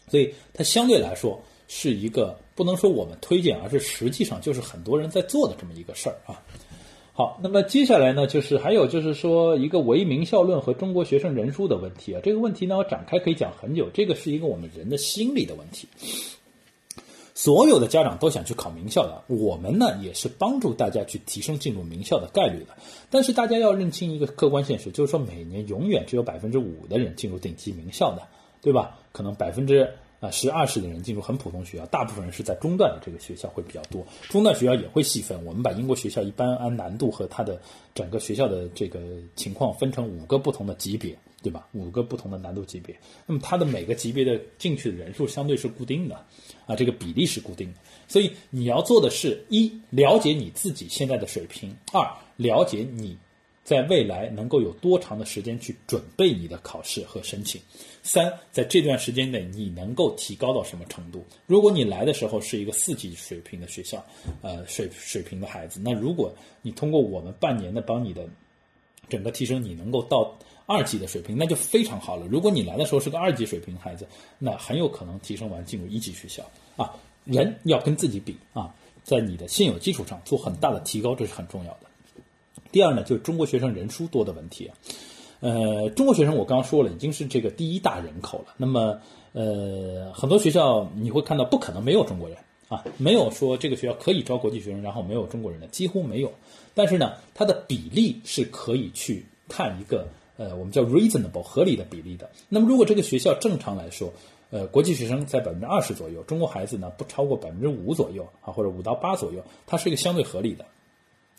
所以它相对来说。是一个不能说我们推荐，而是实际上就是很多人在做的这么一个事儿啊。好，那么接下来呢，就是还有就是说一个唯名校论和中国学生人数的问题啊。这个问题呢，我展开可以讲很久。这个是一个我们人的心理的问题。所有的家长都想去考名校的，我们呢也是帮助大家去提升进入名校的概率的。但是大家要认清一个客观现实，就是说每年永远只有百分之五的人进入顶级名校的，对吧？可能百分之。啊，十二十的人进入很普通学校，大部分人是在中段的这个学校会比较多。中段学校也会细分，我们把英国学校一般按难度和它的整个学校的这个情况分成五个不同的级别，对吧？五个不同的难度级别。那么它的每个级别的进去的人数相对是固定的，啊，这个比例是固定的。所以你要做的是一了解你自己现在的水平，二了解你。在未来能够有多长的时间去准备你的考试和申请？三，在这段时间内你能够提高到什么程度？如果你来的时候是一个四级水平的学校，呃，水水平的孩子，那如果你通过我们半年的帮你的整个提升，你能够到二级的水平，那就非常好了。如果你来的时候是个二级水平的孩子，那很有可能提升完进入一级学校啊。人要跟自己比啊，在你的现有基础上做很大的提高，这是很重要的。第二呢，就是中国学生人数多的问题啊，呃，中国学生我刚刚说了，已经是这个第一大人口了。那么，呃，很多学校你会看到不可能没有中国人啊，没有说这个学校可以招国际学生，然后没有中国人的，几乎没有。但是呢，它的比例是可以去看一个呃，我们叫 reasonable 合理的比例的。那么如果这个学校正常来说，呃，国际学生在百分之二十左右，中国孩子呢不超过百分之五左右啊，或者五到八左右，它是一个相对合理的。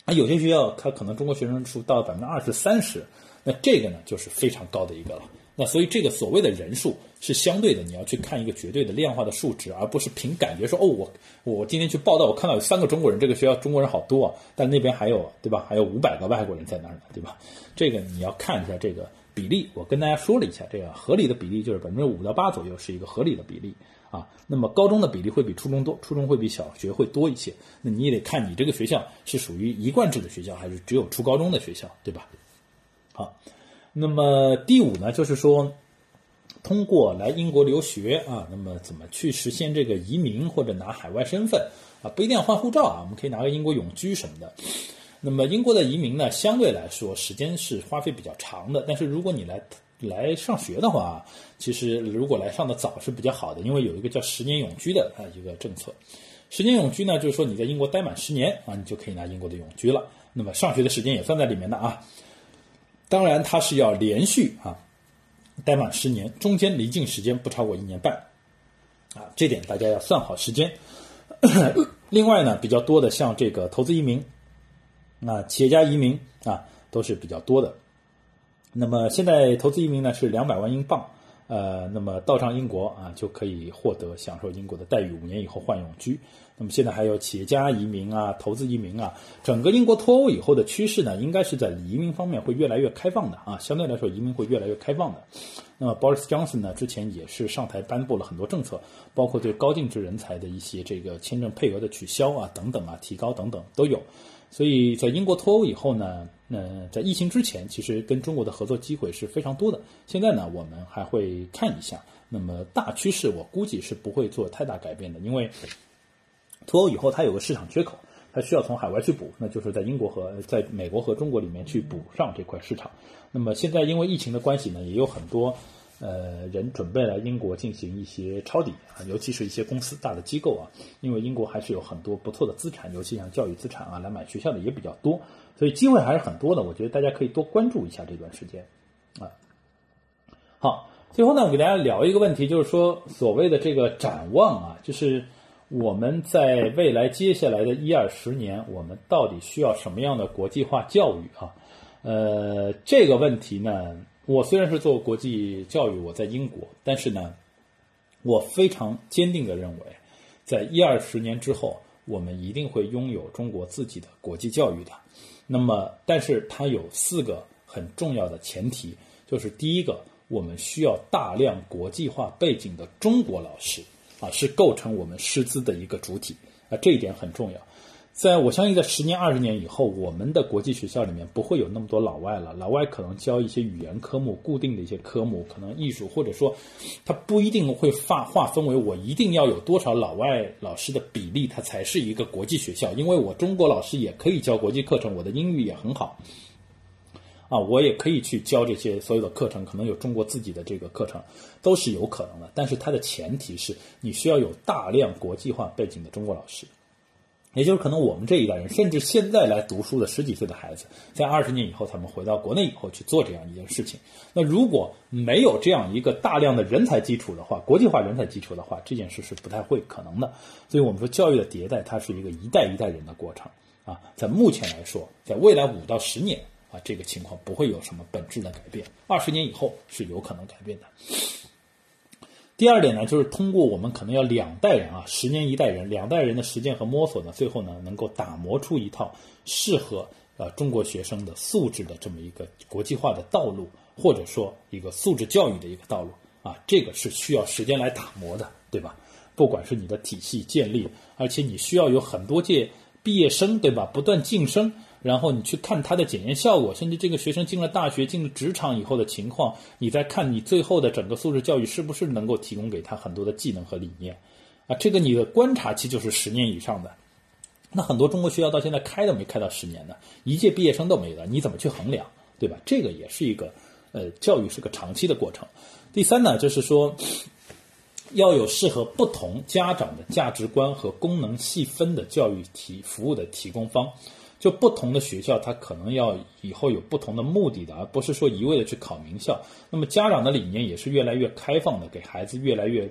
啊，有些学校它可能中国学生数到百分之二十三十，那这个呢就是非常高的一个了。那所以这个所谓的人数是相对的，你要去看一个绝对的量化的数值，而不是凭感觉说哦，我我今天去报道，我看到有三个中国人，这个学校中国人好多啊，但那边还有对吧？还有五百个外国人在那儿呢，对吧？这个你要看一下这个比例。我跟大家说了一下，这个合理的比例就是百分之五到八左右是一个合理的比例啊。那么高中的比例会比初中多，初中会比小学会多一些。那你也得看你这个学校是属于一贯制的学校，还是只有初高中的学校，对吧？好。那么第五呢，就是说，通过来英国留学啊，那么怎么去实现这个移民或者拿海外身份啊？不一定要换护照啊，我们可以拿个英国永居什么的。那么英国的移民呢，相对来说时间是花费比较长的。但是如果你来来上学的话，其实如果来上的早是比较好的，因为有一个叫十年永居的啊一个政策。十年永居呢，就是说你在英国待满十年啊，你就可以拿英国的永居了。那么上学的时间也算在里面的啊。当然，它是要连续啊，待满十年，中间离境时间不超过一年半，啊，这点大家要算好时间。另外呢，比较多的像这个投资移民，啊，企业家移民啊，都是比较多的。那么现在投资移民呢是两百万英镑，呃，那么到上英国啊，就可以获得享受英国的待遇，五年以后换永居。那么现在还有企业家移民啊，投资移民啊，整个英国脱欧以后的趋势呢，应该是在移民方面会越来越开放的啊，相对来说移民会越来越开放的。那么 Boris Johnson 呢，之前也是上台颁布了很多政策，包括对高净值人才的一些这个签证配额的取消啊，等等啊，提高等等都有。所以在英国脱欧以后呢，呃，在疫情之前，其实跟中国的合作机会是非常多的。现在呢，我们还会看一下，那么大趋势我估计是不会做太大改变的，因为。脱欧以后，它有个市场缺口，它需要从海外去补，那就是在英国和在美国和中国里面去补上这块市场。那么现在因为疫情的关系呢，也有很多呃人准备来英国进行一些抄底啊，尤其是一些公司大的机构啊，因为英国还是有很多不错的资产，尤其像教育资产啊，来买学校的也比较多，所以机会还是很多的。我觉得大家可以多关注一下这段时间啊。好，最后呢，我给大家聊一个问题，就是说所谓的这个展望啊，就是。我们在未来接下来的一二十年，我们到底需要什么样的国际化教育啊？呃，这个问题呢，我虽然是做国际教育，我在英国，但是呢，我非常坚定的认为，在一二十年之后，我们一定会拥有中国自己的国际教育的。那么，但是它有四个很重要的前提，就是第一个，我们需要大量国际化背景的中国老师。啊，是构成我们师资的一个主体啊，这一点很重要。在我相信，在十年、二十年以后，我们的国际学校里面不会有那么多老外了。老外可能教一些语言科目，固定的一些科目，可能艺术，或者说，他不一定会划划分为我一定要有多少老外老师的比例，它才是一个国际学校。因为我中国老师也可以教国际课程，我的英语也很好。啊，我也可以去教这些所有的课程，可能有中国自己的这个课程，都是有可能的。但是它的前提是你需要有大量国际化背景的中国老师，也就是可能我们这一代人，甚至现在来读书的十几岁的孩子，在二十年以后，他们回到国内以后去做这样一件事情。那如果没有这样一个大量的人才基础的话，国际化人才基础的话，这件事是不太会可能的。所以我们说，教育的迭代，它是一个一代一代人的过程啊。在目前来说，在未来五到十年。啊，这个情况不会有什么本质的改变，二十年以后是有可能改变的。第二点呢，就是通过我们可能要两代人啊，十年一代人，两代人的实践和摸索呢，最后呢，能够打磨出一套适合呃中国学生的素质的这么一个国际化的道路，或者说一个素质教育的一个道路啊，这个是需要时间来打磨的，对吧？不管是你的体系建立，而且你需要有很多届毕业生，对吧？不断晋升。然后你去看他的检验效果，甚至这个学生进了大学、进了职场以后的情况，你再看你最后的整个素质教育是不是能够提供给他很多的技能和理念，啊，这个你的观察期就是十年以上的。那很多中国学校到现在开都没开到十年呢，一届毕业生都没了，你怎么去衡量，对吧？这个也是一个，呃，教育是个长期的过程。第三呢，就是说。要有适合不同家长的价值观和功能细分的教育提服务的提供方。就不同的学校，它可能要以后有不同的目的的，而不是说一味的去考名校。那么家长的理念也是越来越开放的，给孩子越来越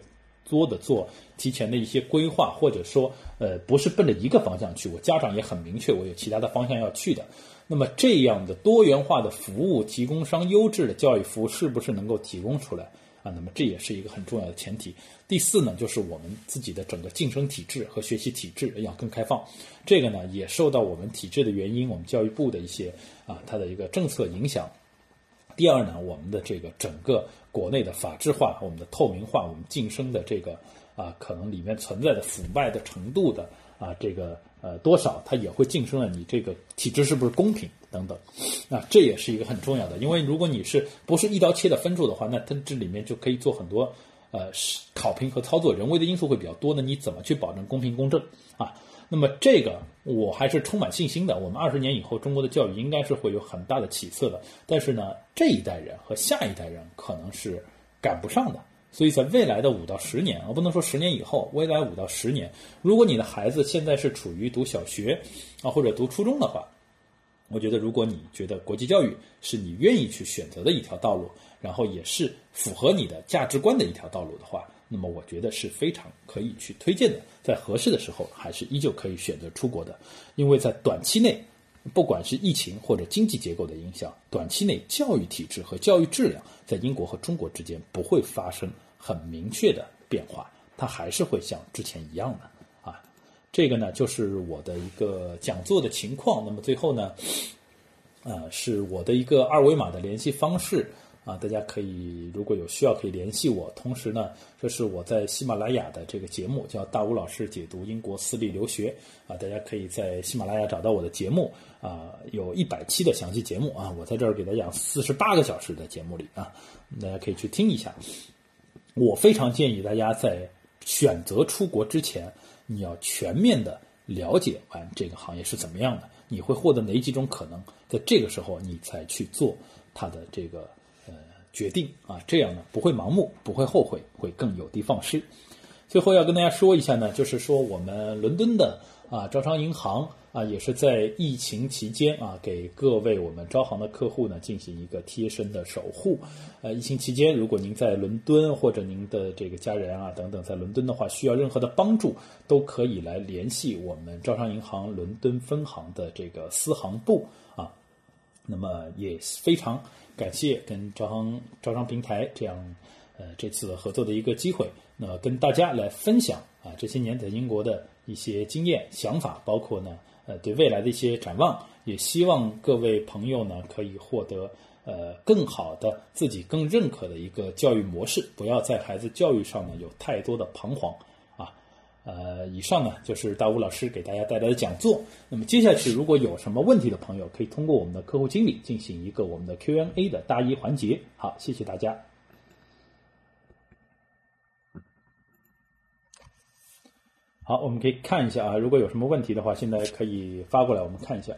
多的做提前的一些规划，或者说，呃，不是奔着一个方向去。我家长也很明确，我有其他的方向要去的。那么这样的多元化的服务提供商，优质的教育服务是不是能够提供出来？啊，那么这也是一个很重要的前提。第四呢，就是我们自己的整个晋升体制和学习体制要更开放。这个呢，也受到我们体制的原因，我们教育部的一些啊，它的一个政策影响。第二呢，我们的这个整个国内的法制化、我们的透明化、我们晋升的这个啊，可能里面存在的腐败的程度的啊，这个呃多少，它也会晋升了你这个体制是不是公平。等等，啊，这也是一个很重要的，因为如果你是不是一刀切的分数的话，那它这里面就可以做很多呃考评和操作，人为的因素会比较多。那你怎么去保证公平公正啊？那么这个我还是充满信心的。我们二十年以后，中国的教育应该是会有很大的起色的。但是呢，这一代人和下一代人可能是赶不上的。所以在未来的五到十年，我不能说十年以后，未来五到十年，如果你的孩子现在是处于读小学啊或者读初中的话。我觉得，如果你觉得国际教育是你愿意去选择的一条道路，然后也是符合你的价值观的一条道路的话，那么我觉得是非常可以去推荐的。在合适的时候，还是依旧可以选择出国的，因为在短期内，不管是疫情或者经济结构的影响，短期内教育体制和教育质量在英国和中国之间不会发生很明确的变化，它还是会像之前一样的。这个呢，就是我的一个讲座的情况。那么最后呢，啊，是我的一个二维码的联系方式啊，大家可以如果有需要可以联系我。同时呢，这是我在喜马拉雅的这个节目，叫大吴老师解读英国私立留学啊，大家可以在喜马拉雅找到我的节目啊，有一百期的详细节目啊，我在这儿给大家讲四十八个小时的节目里啊，大家可以去听一下。我非常建议大家在选择出国之前。你要全面的了解完这个行业是怎么样的，你会获得哪几种可能，在这个时候你才去做它的这个呃决定啊，这样呢不会盲目，不会后悔，会更有的放矢。最后要跟大家说一下呢，就是说我们伦敦的啊招商银行。啊，也是在疫情期间啊，给各位我们招行的客户呢进行一个贴身的守护。呃，疫情期间，如果您在伦敦或者您的这个家人啊等等在伦敦的话，需要任何的帮助，都可以来联系我们招商银行伦敦分行的这个私行部啊。那么也非常感谢跟招行招商平台这样呃这次合作的一个机会，那么跟大家来分享啊这些年在英国的一些经验想法，包括呢。呃，对未来的一些展望，也希望各位朋友呢可以获得呃更好的自己更认可的一个教育模式，不要在孩子教育上呢有太多的彷徨啊。呃，以上呢就是大吴老师给大家带来的讲座。那么接下去如果有什么问题的朋友，可以通过我们的客户经理进行一个我们的 Q&A 的答疑环节。好，谢谢大家。好我们可以看一下啊如果有什么问题的话现在可以发过来我们看一下。